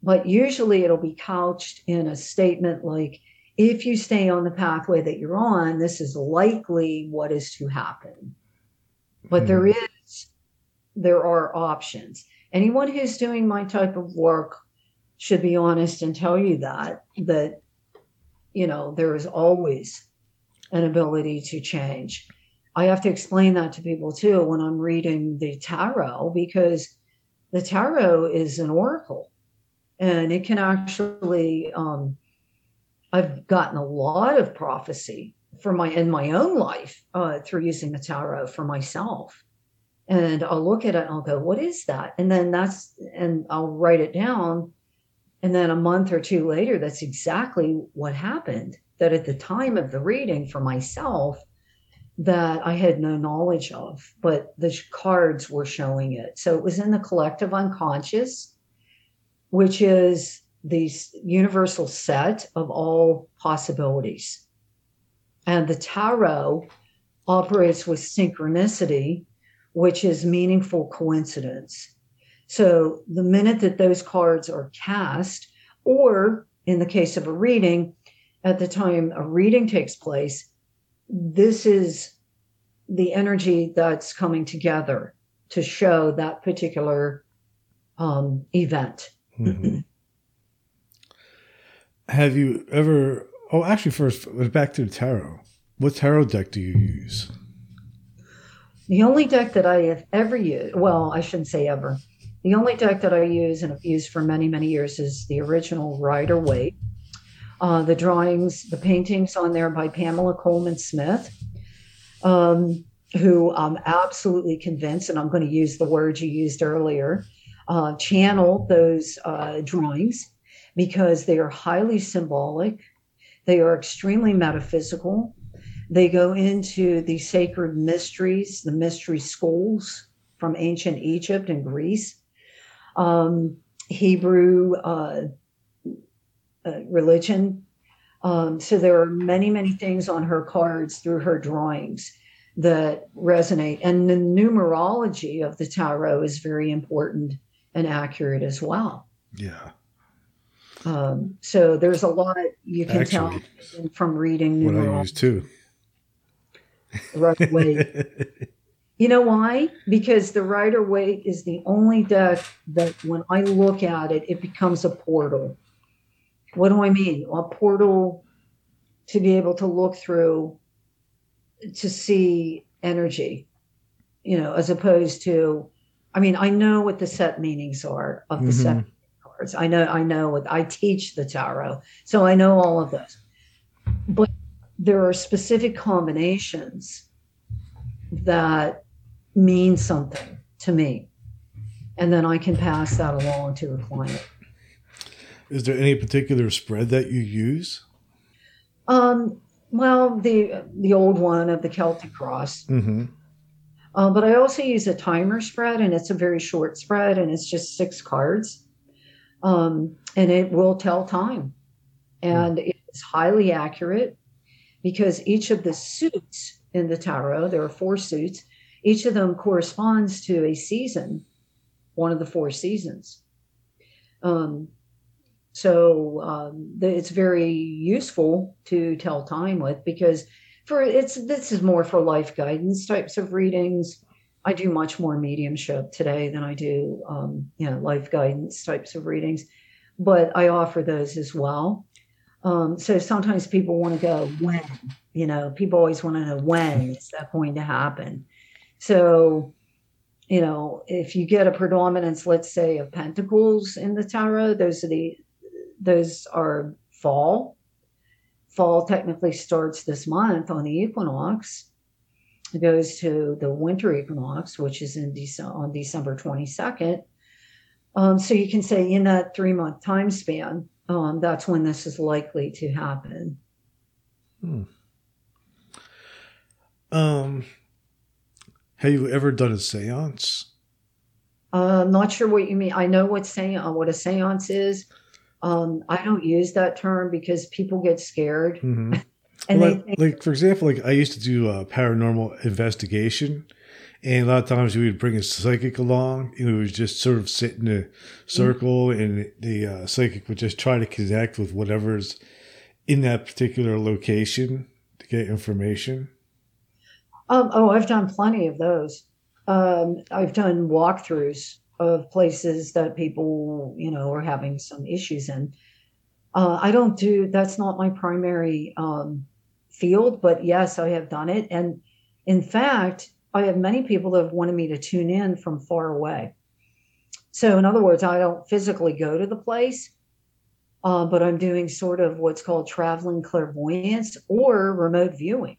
But usually it'll be couched in a statement like, if you stay on the pathway that you're on, this is likely what is to happen. But mm there hmm. there are options. Anyone who's doing my type of work should be honest and tell you that, that, you know, there is always an ability to change. I have to explain that to people too when I'm reading the tarot because the tarot is an oracle and it can actually um, I've gotten a lot of prophecy for my in my own life uh, through using the tarot for myself. And I'll look at it and I'll go, what is that? And then that's and I'll write it down. And then a month or two later, that's exactly what happened. That at the time of the reading for myself, that I had no knowledge of, but the cards were showing it. So it was in the collective unconscious, which is the universal set of all possibilities. And the tarot operates with synchronicity, which is meaningful coincidence. So the minute that those cards are cast, or in the case of a reading, at the time a reading takes place, this is the energy that's coming together to show that particular um, event. Mm-hmm. Have you ever? Oh, actually, first back to the tarot. What tarot deck do you use? The only deck that I have ever used, well, I shouldn't say ever. The only deck that I use and have used for many, many years is the original Rider Waite uh, the drawings, the paintings on there by Pamela Colman Smith, um, who I'm absolutely convinced, and I'm going to use the word you used earlier, uh, channel those uh, drawings because they are highly symbolic, they are extremely metaphysical, They go into the sacred mysteries, the mystery schools from ancient Egypt and Greece, um, Hebrew uh, religion. Um, so there are many, many things on her cards through her drawings that resonate. And the numerology of the tarot is very important and accurate as well. Yeah. Um, so there's a lot you can Actually, tell from reading What I numerology use too. right away. You know why? Because the Rider Waite is the only deck that when I look at it, it becomes a portal. What do I mean? A portal to be able to look through to see energy, you know, as opposed to, I mean, I know what the set meanings are of the set Mhm. cards. I know, I know what I teach the tarot, so I know all of those. But there are specific combinations that mean something to me. And then I can pass that along to the client. Is there any particular spread that you use? Um, well, the the old one of the Celtic cross, Mm-hmm. uh, but I also use a timer spread, and it's a very short spread, and it's just six cards, um, and it will tell time, and it's highly accurate because each of the suits in the tarot, there are four suits, each of them corresponds to a season, one of the four seasons. Um, so um, it's very useful to tell time with because for it's this is more for life guidance types of readings. I do much more mediumship today than I do um, you know life guidance types of readings, but I offer those as well. Um, so sometimes people want to go when you know people always want to know when is that going to happen. So you know if you get a predominance, let's say of pentacles in the tarot, those are the those are fall. Fall technically starts this month on the equinox. It goes to the winter equinox, which is in Dece- on December 22nd. Um, so you can say in that three month time span, um, that's when this is likely to happen. Um, have you ever done a séance? Uh, I'm not sure what you mean. I know what seance, what a seance is. Um, I don't use that term because people get scared Mm-hmm. <laughs> and well, think, like, for example, like I used to do a paranormal investigation, and a lot of times we would bring a psychic along, and we would just sort of sit in a circle, and the uh, psychic would just try to connect with whatever's in that particular location to get information. Um, oh, I've done plenty of those. Um, I've done walkthroughs of places that people, you know, are having some issues in. Uh, I don't do that's not my primary um, field, but yes, I have done it. And in fact, I have many people that have wanted me to tune in from far away. So, in other words, I don't physically go to the place, uh, but I'm doing sort of what's called traveling clairvoyance or remote viewing.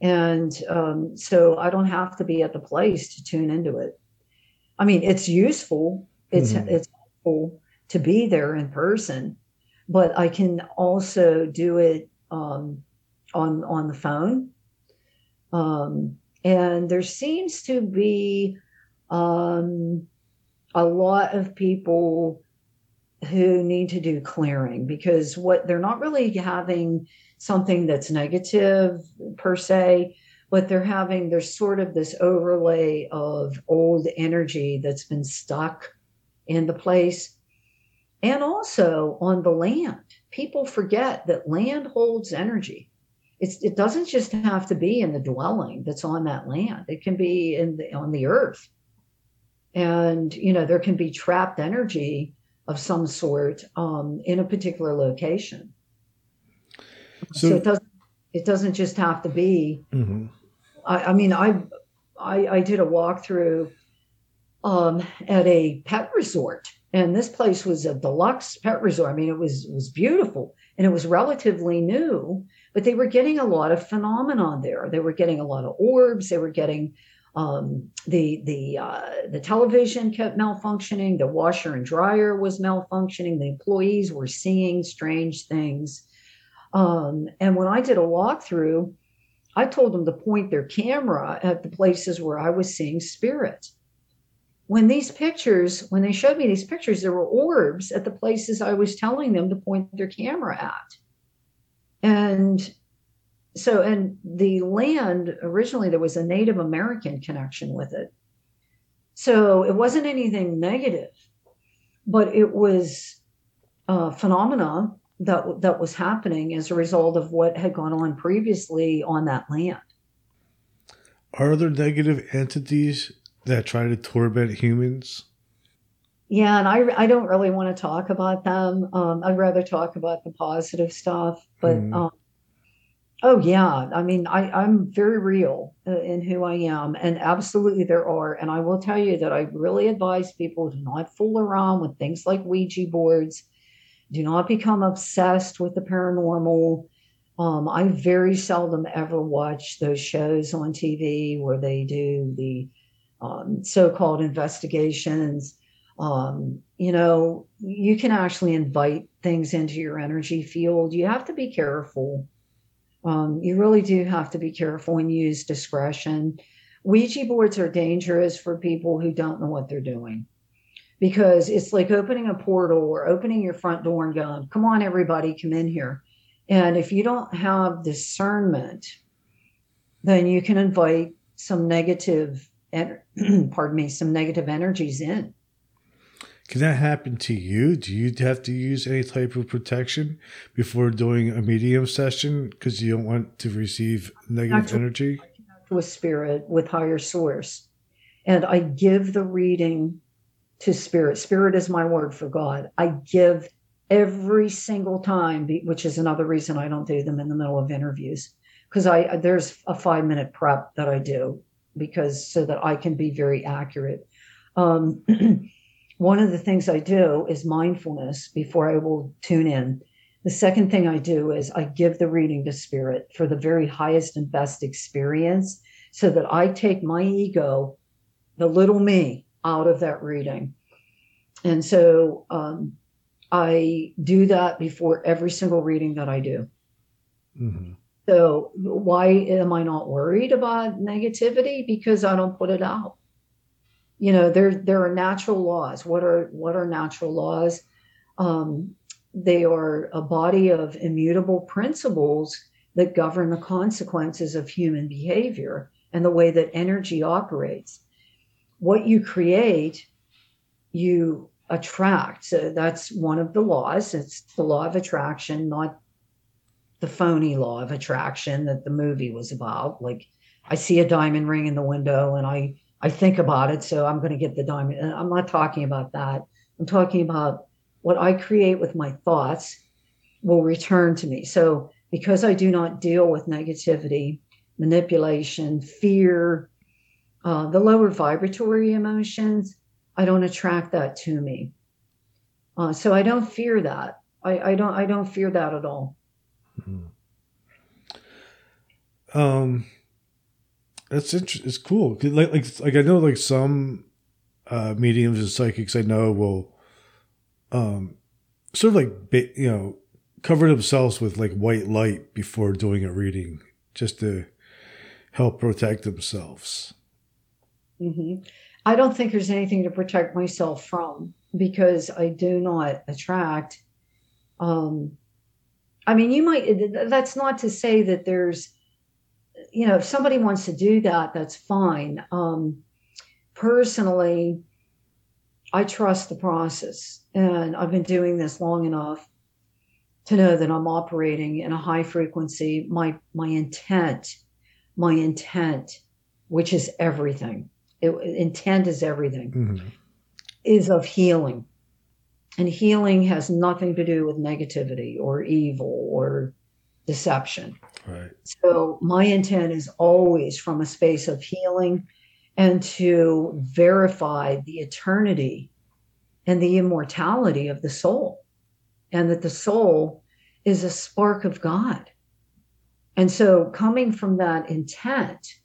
And um, so I don't have to be at the place to tune into it. I mean, it's useful. It's Mhm. it's helpful to be there in person, but I can also do it um, on on the phone. Um, and there seems to be um, a lot of people who need to do clearing because what they're not really having something that's negative per se but they're having there's sort of this overlay of old energy that's been stuck in the place. And also on the land people forget that land holds energy. It's, it doesn't just have to be in the dwelling that's on that land. It can be in the, on the earth. And you know there can be trapped energy of some sort um, in a particular location. So, So- it doesn't it doesn't just have to be hmm I, I mean, I, I I did a walkthrough um, at a pet resort, and this place was a deluxe pet resort. I mean, it was it was beautiful, and it was relatively new, but they were getting a lot of phenomenon there. They were getting a lot of orbs. They were getting um, the the uh, the television kept malfunctioning. The washer and dryer was malfunctioning. The employees were seeing strange things. Um, and when I did a walkthrough, I told them to point their camera at the places where I was seeing spirits. When these pictures, when they showed me these pictures, there were orbs at the places I was telling them to point their camera at. And so, and the land originally, there was a Native American connection with it. So it wasn't anything negative, but it was a phenomena that that was happening as a result of what had gone on previously on that land. Are there negative entities that try to torment humans? Yeah, and I I don't really want to talk about them. Um, I'd rather talk about the positive stuff. But Mhm. um, oh yeah, I mean I I'm very real in who I am, and absolutely there are. And I will tell you that I really advise people to not fool around with things like Ouija boards. Do not become obsessed with the paranormal. Um, I very seldom ever watch those shows on TV where they do the um, so-called investigations. Um, you know, you can actually invite things into your energy field. You have to be careful. Um, you really do have to be careful and use discretion. Ouija boards are dangerous for people who don't know what they're doing because it's like opening a portal or opening your front door and going, come on, everybody, come in here. And if you don't have discernment, then you can invite some negative, <clears throat> pardon me, some negative energies in. Can that happen to you? Do you have to use any type of protection before doing a medium session because you don't want to receive negative energy? to a spirit with higher source. And I give the reading to spirit. Spirit is my word for God. I give every single time, which is another reason I don't do them in the middle of interviews because I there's a five minute prep that I do because so that I can be very accurate. Um, <clears throat> one of the things I do is mindfulness before I will tune in. The second thing I do is I give the reading to spirit for the very highest and best experience so that I take my ego, the little me, out of that reading. And so um, I do that before every single reading that I do. hmm So why am I not worried about negativity? Because I don't put it out. You know, there there are natural laws. What are what are natural laws? Um, they are a body of immutable principles that govern the consequences of human behavior and the way that energy operates. What you create, you attract. So that's one of the laws. It's the law of attraction, not the phony law of attraction that the movie was about. Like I see a diamond ring in the window and I I think about it, so I'm going to get the diamond. I'm not talking about that. I'm talking about what I create with my thoughts will return to me. So because I do not deal with negativity, manipulation, fear, uh, the lower vibratory emotions, I don't attract that to me. Uh, so I don't fear that. I, I don't. I don't fear that at all. Um, that's interesting. It's cool. Like, like, like I know, like some uh, mediums and psychics I know will, um, sort of like you know, cover themselves with like white light before doing a reading, just to help protect themselves. Hmm I don't think there's anything to protect myself from because I do not attract. Um, I mean, you might, that's not to say that there's, you know, if somebody wants to do that, that's fine. Um, personally, I trust the process and I've been doing this long enough to know that I'm operating in a high frequency. My, my intent, my intent, which is everything it, intent is everything hmm is of healing. And healing has nothing to do with negativity or evil or deception. Right. so my intent is always from a space of healing and to verify the eternity and the immortality of the soul and that the soul is a spark of god. And so coming from that intent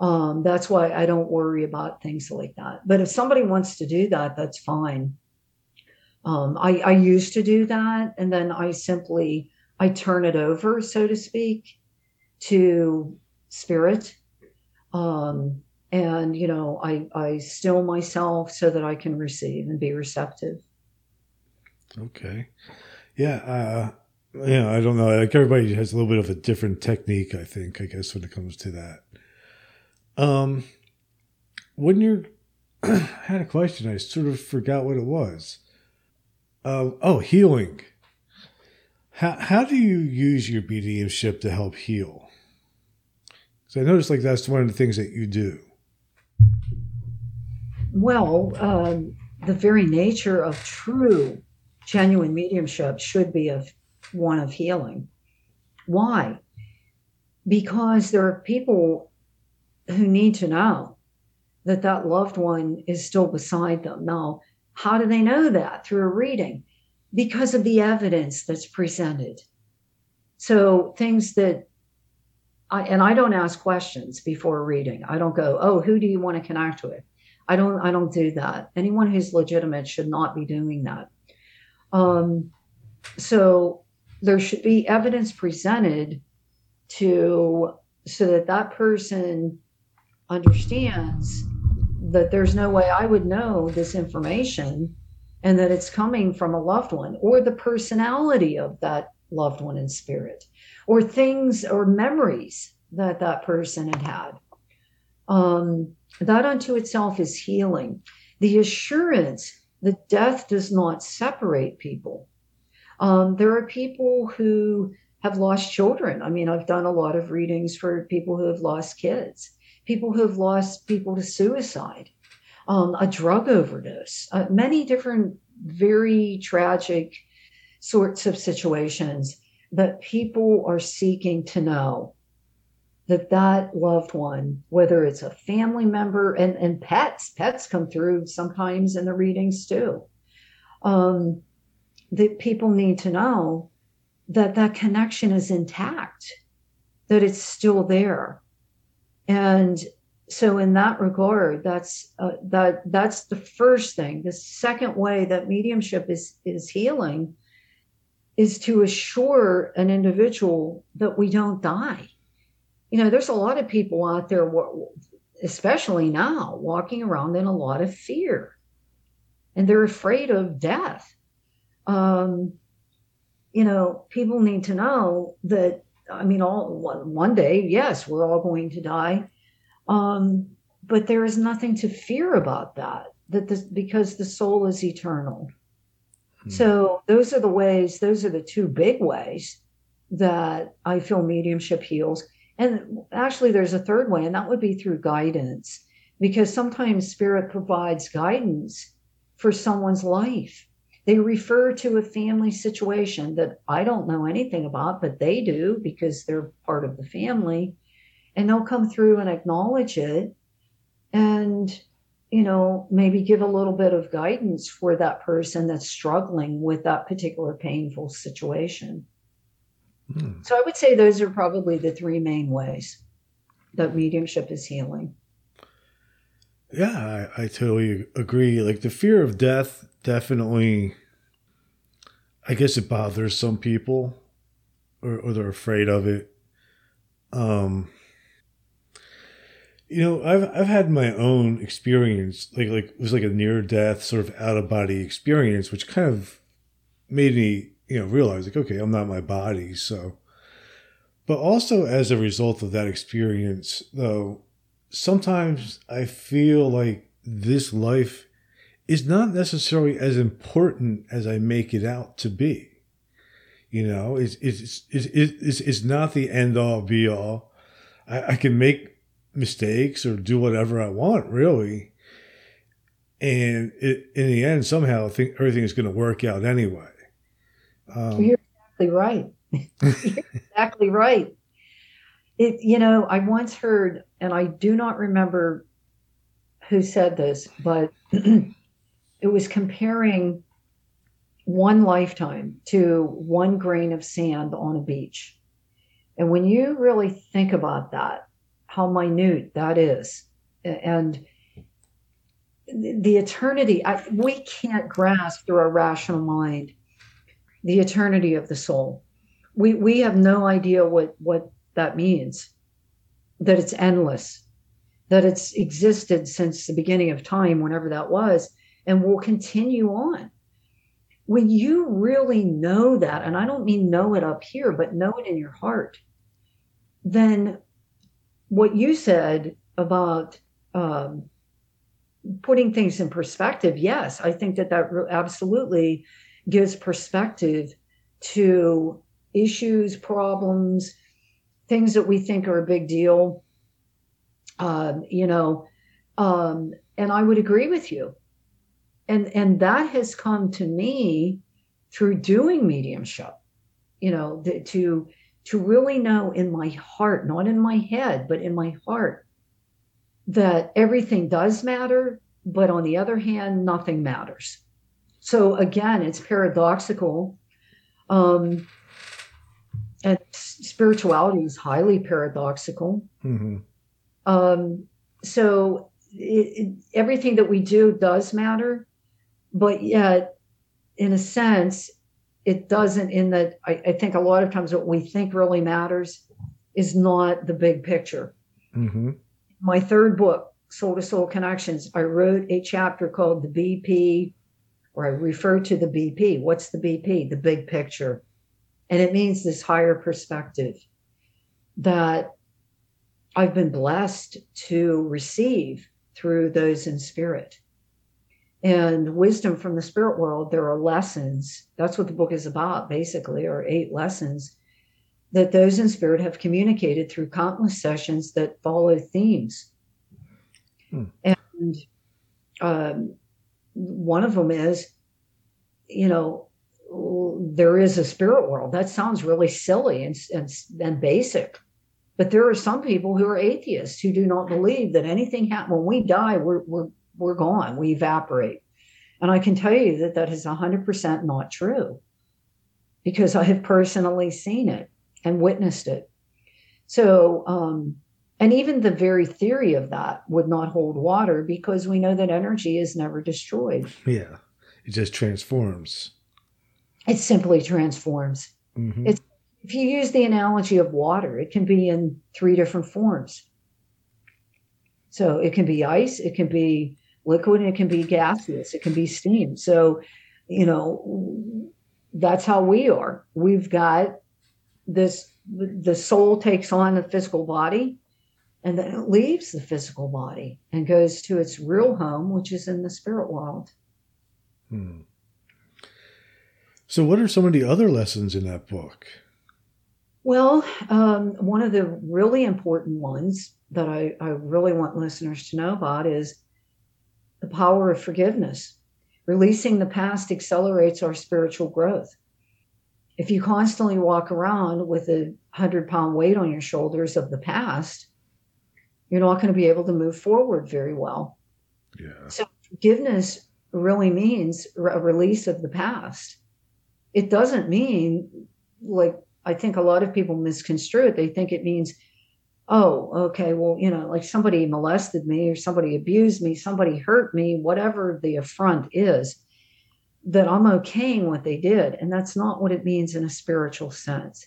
um, that's why I don't worry about things like that. But if somebody wants to do that, that's fine. Um, I, I used to do that, and then I simply I turn it over, so to speak, to spirit. Um, and you know, I I still myself so that I can receive and be receptive. Okay. Yeah. Uh, yeah. I don't know. Like everybody has a little bit of a different technique. I think. I guess when it comes to that. Um, when you're, <clears throat> I had a question. I sort of forgot what it was. Uh, oh, healing. How how do you use your mediumship to help heal? Because I noticed like that's one of the things that you do. Well, um, the very nature of true, genuine mediumship should be of one of healing. Why? Because there are people who need to know that that loved one is still beside them. Now, how do they know that? Through a reading, because of the evidence that's presented. So things that I, and I don't ask questions before reading. I don't go, "Oh, who do you want to connect with?" I don't I don't do that. Anyone who's legitimate should not be doing that. Um, so there should be evidence presented to so that that person understands that there's no way I would know this information and that it's coming from a loved one or the personality of that loved one in spirit or things or memories that that person had had. Um, that unto itself is healing. The assurance that death does not separate people. Um, there are people who have lost children. I mean, I've done a lot of readings for people who have lost kids, people who have lost people to suicide, um, a drug overdose, uh, many different very tragic sorts of situations that people are seeking to know that that loved one, whether it's a family member and, and pets, pets come through sometimes in the readings too. Um, that people need to know that that connection is intact, that it's still there. And so in that regard, that's uh, that that's the first thing. The second way that mediumship is is healing is to assure an individual that we don't die you know, there's a lot of people out there, especially now, walking around in a lot of fear and they're afraid of death. Um, you know, people need to know that, I mean, all one day, yes, we're all going to die. Um, but there is nothing to fear about that, that this, because the soul is eternal. Hmm. So those are the ways, those are the two big ways that I feel mediumship heals. And actually, there's a third way, and that would be through guidance, because sometimes spirit provides guidance for someone's life. They refer to a family situation that I don't know anything about, but they do because they're part of the family. And they'll come through and acknowledge it and, you know, maybe give a little bit of guidance for that person that's struggling with that particular painful situation. Hmm. So I would say those are probably the three main ways that mediumship is healing. Yeah, I, I totally agree. Like the fear of death definitely, I guess it bothers some people or, or they're afraid of it. Um, you know, I've I've had my own experience, like like it was like a near death sort of out of body experience, which kind of made me you know, realize like, okay, I'm not my body. So, but also as a result of that experience, though, sometimes I feel like this life is not necessarily as important as I make it out to be. You know, it's, it's, it's, it's, it's not the end all be all. I, I can make mistakes or do whatever I want, really. And it, in the end, somehow think everything is going to work out anyway. Um, You're exactly right. <laughs> You're exactly right. It, you know, I once heard, and I do not remember who said this, but <clears throat> it was comparing one lifetime to one grain of sand on a beach. And when you really think about that, how minute that is, and the eternity, I, we can't grasp through our rational mind the eternity of the soul. We we have no idea what what that means that it's endless, that it's existed since the beginning of time, whenever that was, and will continue on. When you really know that, and I don't mean know it up here, but know it in your heart, then what you said about um, putting things in perspective, yes, I think that that absolutely gives perspective to issues, problems, things that we think are a big deal. Um, you know, um, and I would agree with you. And and that has come to me through doing mediumship. You know, the, to to really know in my heart, not in my head, but in my heart, that everything does matter, but on the other hand, nothing matters. So again, it's paradoxical. Um, and spirituality is highly paradoxical. Mm-hmm. Um, so it, it, everything that we do does matter, but yet, in a sense, it doesn't. In that, I, I think a lot of times what we think really matters is not the big picture. Mm-hmm. My third book, Soul to Soul Connections, I wrote a chapter called the BP, or I refer to the BP. What's the BP? The big picture and it means this higher perspective that I've been blessed to receive through those in spirit. And wisdom from the spirit world, there are lessons. That's what the book is about, basically, or eight lessons that those in spirit have communicated through countless sessions that follow themes. Hmm. And um, one of them is, you know, there is a spirit world. That sounds really silly and, and, and basic. But there are some people who are atheists who do not believe that anything happens. When we die, we're, we're, we're gone, we evaporate. And I can tell you that that is 100% not true because I have personally seen it and witnessed it. So, um, and even the very theory of that would not hold water because we know that energy is never destroyed. Yeah, it just transforms it simply transforms. Mm-hmm. It's if you use the analogy of water, it can be in three different forms. So it can be ice, it can be liquid, and it can be gaseous, it can be steam. So, you know, that's how we are. We've got this the soul takes on the physical body and then it leaves the physical body and goes to its real home, which is in the spirit world. Hmm. So, what are some of the other lessons in that book? Well, um, one of the really important ones that I, I really want listeners to know about is the power of forgiveness. Releasing the past accelerates our spiritual growth. If you constantly walk around with a hundred pound weight on your shoulders of the past, you're not going to be able to move forward very well. Yeah. So forgiveness really means a release of the past it doesn't mean like I think a lot of people misconstrue it. They think it means, oh, okay, well, you know, like somebody molested me or somebody abused me, somebody hurt me, whatever the affront is, that I'm okaying what they did. And that's not what it means in a spiritual sense.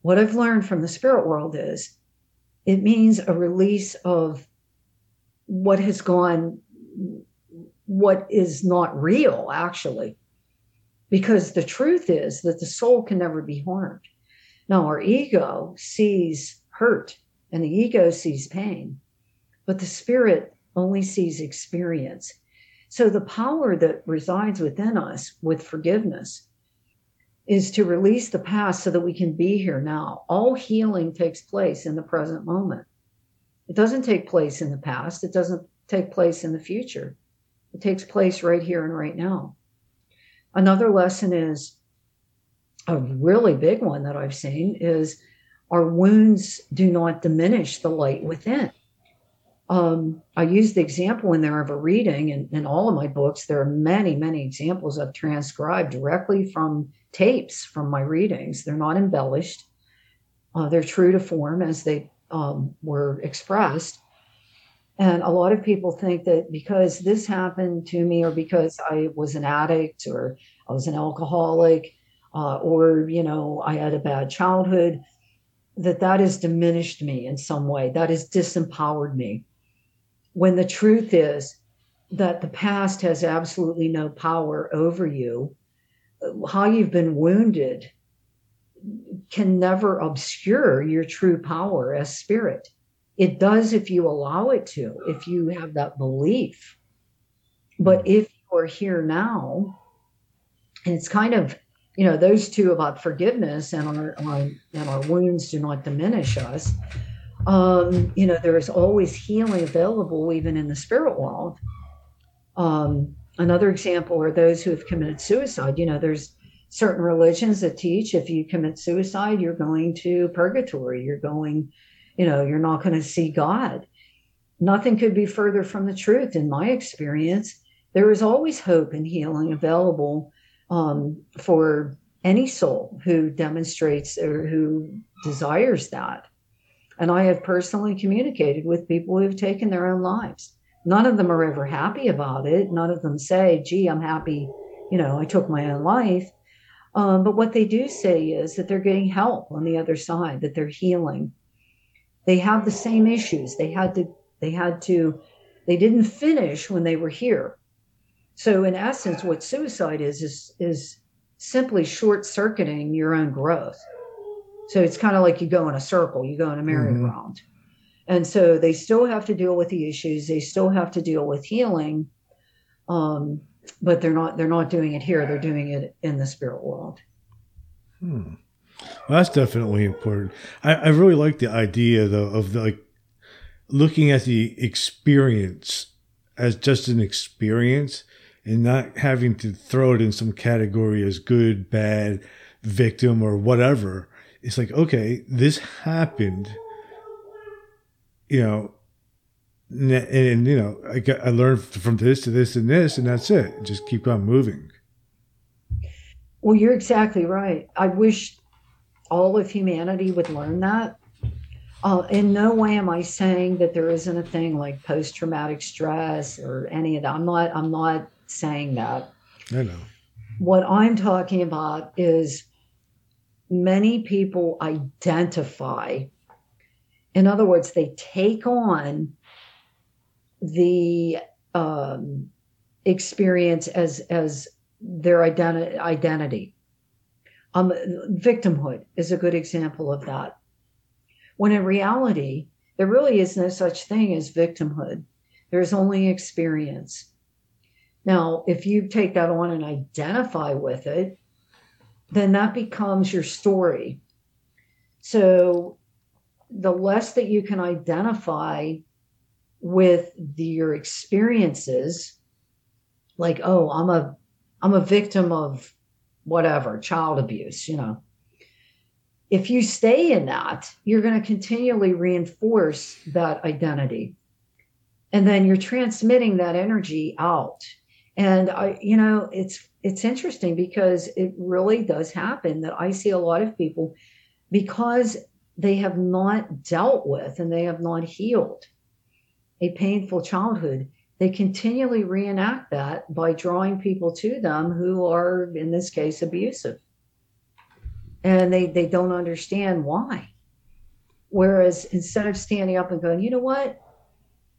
What I've learned from the spirit world is it means a release of what has gone, what is not real, actually because the truth is that the soul can never be harmed. Now, our ego sees hurt and the ego sees pain, but the spirit only sees experience. So, the power that resides within us with forgiveness is to release the past so that we can be here now. All healing takes place in the present moment. It doesn't take place in the past, it doesn't take place in the future. It takes place right here and right now. Another lesson is a really big one that I've seen is our wounds do not diminish the light within. Um, I use the example in there of a reading, and in all of my books, there are many, many examples I've transcribed directly from tapes from my readings. They're not embellished, uh, they're true to form as they um, were expressed. And a lot of people think that because this happened to me, or because I was an addict, or I was an alcoholic, uh, or, you know, I had a bad childhood, that that has diminished me in some way, that has disempowered me. When the truth is that the past has absolutely no power over you, how you've been wounded can never obscure your true power as spirit. It does if you allow it to, if you have that belief. But if you are here now, and it's kind of you know those two about forgiveness and our, our and our wounds do not diminish us um, you know there is always healing available even in the spirit world. Um, another example are those who have committed suicide. You know there's certain religions that teach if you commit suicide you're going to purgatory you're going you know you're not going to see god nothing could be further from the truth in my experience there is always hope and healing available um, for any soul who demonstrates or who desires that. And I have personally communicated with people who have taken their own lives. None of them are ever happy about it. None of them say, gee, I'm happy, you know, I took my own life. Um, but what they do say is that they're getting help on the other side, that they're healing. They have the same issues. They had to, they had to, they didn't finish when they were here. So in essence, what suicide is is is simply short circuiting your own growth. So it's kind of like you go in a circle, you go in a merry-go-round. Mm-hmm. And so they still have to deal with the issues. They still have to deal with healing, um, but they're not they're not doing it here. They're doing it in the spirit world. Hmm. Well, that's definitely important. I, I really like the idea though of the, like looking at the experience as just an experience and not having to throw it in some category as good, bad, victim, or whatever. It's like, okay, this happened, you know, and, and you know, I, got, I learned from this to this and this, and that's it. Just keep on moving. Well, you're exactly right. I wish all of humanity would learn that. Uh, in no way am I saying that there isn't a thing like post traumatic stress or any of that. I'm not. I'm not saying that. I know. What I'm talking about is many people identify, in other words, they take on the um, experience as as their identi- identity. Um, victimhood is a good example of that. When in reality, there really is no such thing as victimhood. There's only experience. Now, if you take that on and identify with it, then that becomes your story. So the less that you can identify with the, your experiences, like, oh, I'm a I'm a victim of whatever, child abuse, you know. If you stay in that, you're going to continually reinforce that identity. And then you're transmitting that energy out and I, you know, it's it's interesting because it really does happen that I see a lot of people because they have not dealt with and they have not healed a painful childhood. They continually reenact that by drawing people to them who are, in this case, abusive. And they, they don't understand why. Whereas instead of standing up and going, you know what,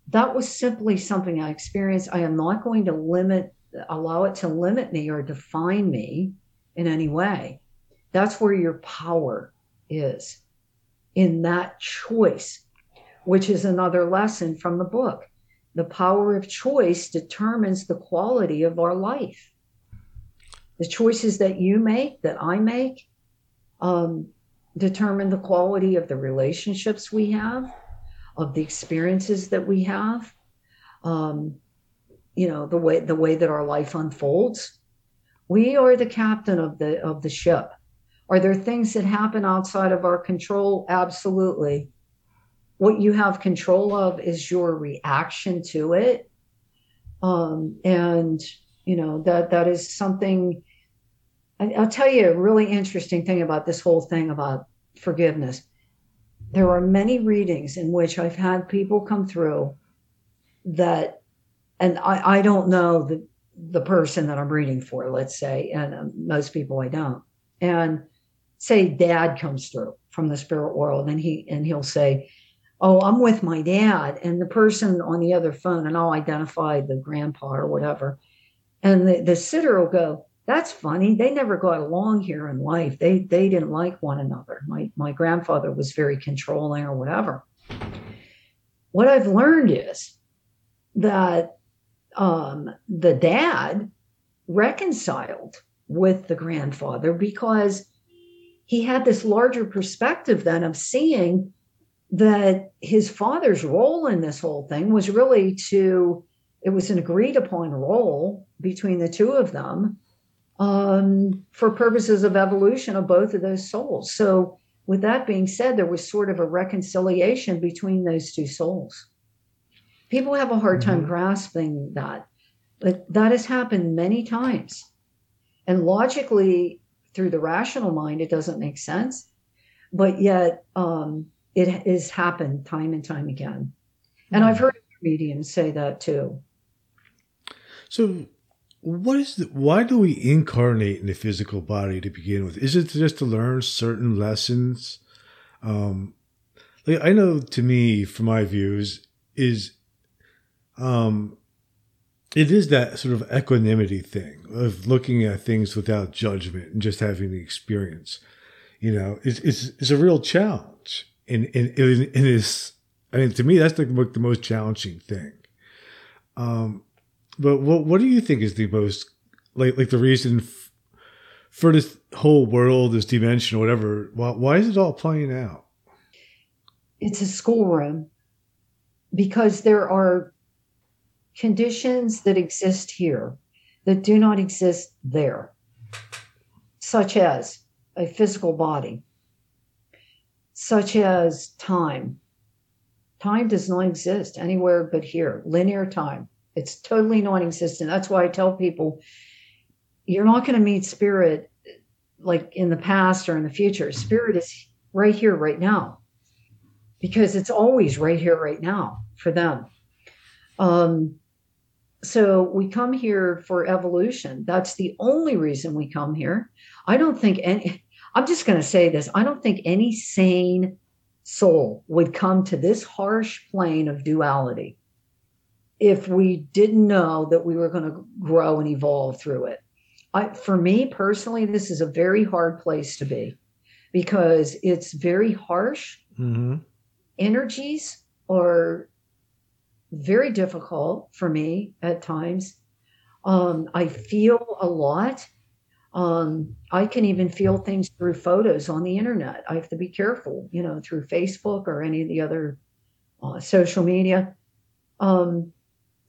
that was simply something I experienced. I am not going to limit, allow it to limit me or define me in any way. That's where your power is in that choice, which is another lesson from the book. The power of choice determines the quality of our life. The choices that you make, that I make, um, determine the quality of the relationships we have, of the experiences that we have, um, you know, the way the way that our life unfolds. We are the captain of the of the ship. Are there things that happen outside of our control? Absolutely. What you have control of is your reaction to it. Um, and you know that that is something I, will tell you a really interesting thing about this whole thing about forgiveness there are many readings in which I've had people come through that, and I, I don't know the, the person that I'm reading for, let's say, and um, most people I don't. And say dad comes through from the spirit world, and he and he'll say, "Oh, I'm with my dad," and the person on the other phone, and I'll identify the grandpa or whatever, and the, the sitter will go, "That's funny. They never got along here in life. They they didn't like one another. My my grandfather was very controlling or whatever." What I've learned is that um, the dad reconciled with the grandfather because he had this larger perspective then of seeing that his father's role in this whole thing was really to it was an agreed upon role between the two of them um, for purposes of evolution of both of those souls. So with that being said there was sort of a reconciliation between those two souls. People have a hard time mm-hmm. grasping that but that has happened many times. And logically through the rational mind it doesn't make sense but yet um, it has happened time and time again. And i've hmm. heard mediums say that too. So what is the, why do we incarnate in the physical body to begin with? Is it just to learn certain lessons? Um like i know to me from my views is um it is that sort of equanimity thing of looking at things without judgment and just having the experience. You know, it's it's, it's a real challenge, and and it is. I mean, to me, that's the the most challenging thing. Um, but what what do you think is the most like like the reason f- for this whole world, this dimension, or whatever? Why, why is it all playing out? It's a schoolroom because there are conditions that exist here that do not exist there, such as a physical body, such as time. Time does not exist anywhere but here, linear time. It's totally non existent. That's why I tell people you're not going to meet spirit like in the past or in the future. Spirit is right here, right now, because it's always right here, right now for them. Um, so we come here for evolution. That's the only reason we come here. I don't think any, I'm just going to say this I don't think any sane soul would come to this harsh plane of duality if we didn't know that we were going to grow and evolve through it. I, for me personally, this is a very hard place to be because it's very harsh. Mm-hmm. Energies are very difficult for me at times. Um, I feel a lot. Um, I can even feel things through photos on the internet. I have to be careful, you know, through Facebook or any of the other uh, social media. Um,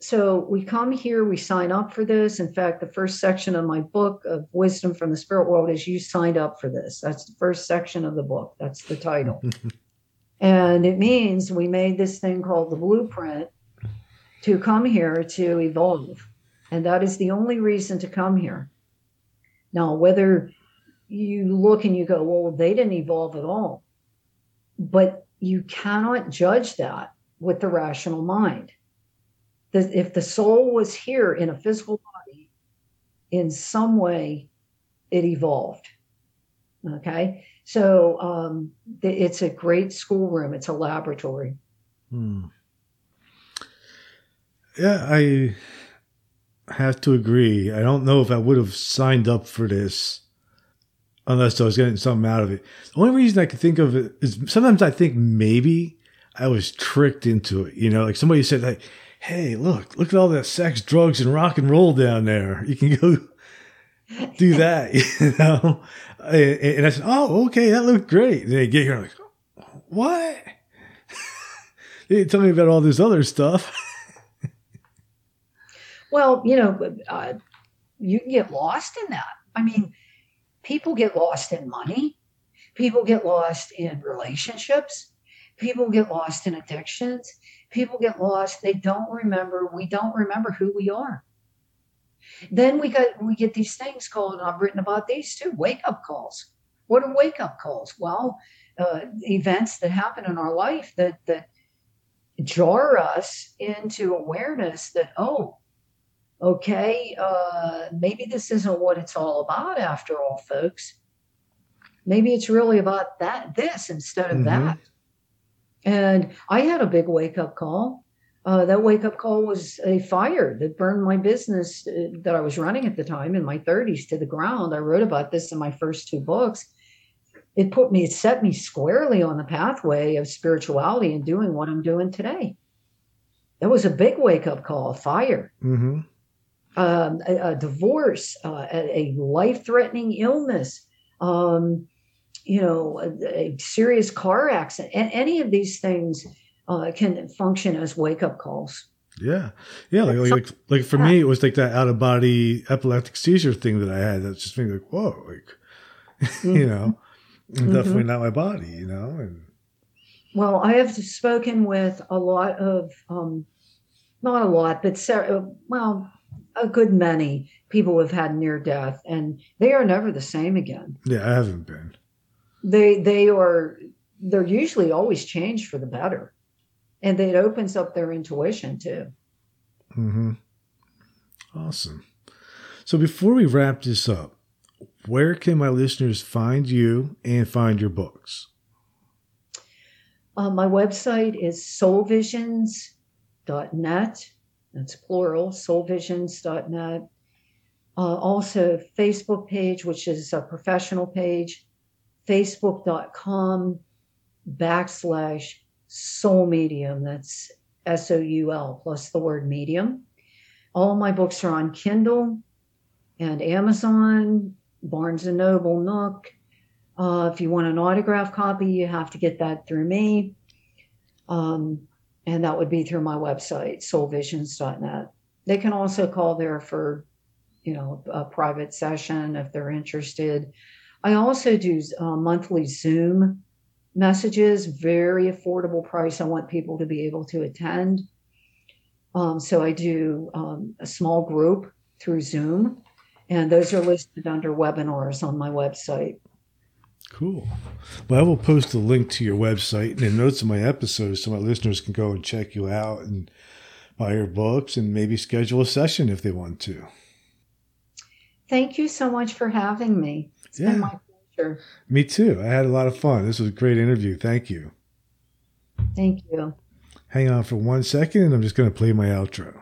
so we come here, we sign up for this. In fact, the first section of my book of Wisdom from the Spirit World is You Signed Up for This. That's the first section of the book. That's the title. <laughs> and it means we made this thing called the blueprint to come here to evolve. And that is the only reason to come here. Now, whether you look and you go, well, they didn't evolve at all, but you cannot judge that with the rational mind. If the soul was here in a physical body, in some way, it evolved. Okay. So um, it's a great schoolroom, it's a laboratory. Hmm. Yeah, I have to agree. I don't know if I would have signed up for this unless I was getting something out of it. The only reason I can think of it is sometimes I think maybe I was tricked into it. You know, like somebody said, like, "Hey, look, look at all that sex, drugs, and rock and roll down there. You can go <laughs> do that." <laughs> You know, and I said, "Oh, okay, that looked great." And they get here, I'm like, "What?" <laughs> they tell me about all this other stuff. Well, you know, uh, you can get lost in that. I mean, people get lost in money, people get lost in relationships, people get lost in addictions, people get lost. They don't remember, we don't remember who we are. Then we got we get these things called, I've written about these too, wake up calls. What are wake up calls? Well, uh, events that happen in our life that that jar us into awareness that oh okay, uh, maybe this isn't what it's all about after all, folks. maybe it's really about that this instead of Mhm. that. And I had a big wake up call. Uh, that wake up call was a fire that burned my business uh, that I was running at the time in my 30s to the ground. I wrote about this in my first two books. It put me, it set me squarely on the pathway of spirituality and doing what I'm doing today. It was a big wake up call, a fire Mm-hmm. Um, a, a divorce, uh, a, a life-threatening illness, um, you know, a, a serious car accident, and any of these things uh, can function as wake-up calls. Yeah, yeah. Like, like, like, for me, it was like that out of body epileptic seizure thing that I had. That's just being like, whoa, like, <laughs> you know, definitely not my body, you know. And Well, I have spoken with a lot of, um, not a lot, but uh, well, a good many people have had near death, and they are never the same again. yeah, I haven't been. they they are they're usually always changed for the better and it opens up their intuition too Mm-hmm. Awesome. So before we wrap this up, where can my listeners find you and find your books? uh, my website is soulvisions.net that's plural soulvisions.net uh, also facebook page which is a professional page facebook.com backslash soul medium. That's s-o-u-l plus the word medium. All my books are on kindle and amazon barnes and noble nook. Uh, if you want an autograph copy you have to get that through me. Um, and that would be through my website soulvisions.net they can also call there for you know a private session if they're interested. I also do uh, monthly zoom messages very affordable price. I want people to be able to attend. Um, so i do um, a small group through zoom and those are listed under webinars on my website Cool. Well, I will post a link to your website and the notes of my episodes so my listeners can go and check you out and buy your books and maybe schedule a session if they want to. thank you so much for having me It's Yeah. been my pleasure Me too. I had a lot of fun. This was a great interview. Thank you. thank you Hang on for one second and I'm just going to play my outro.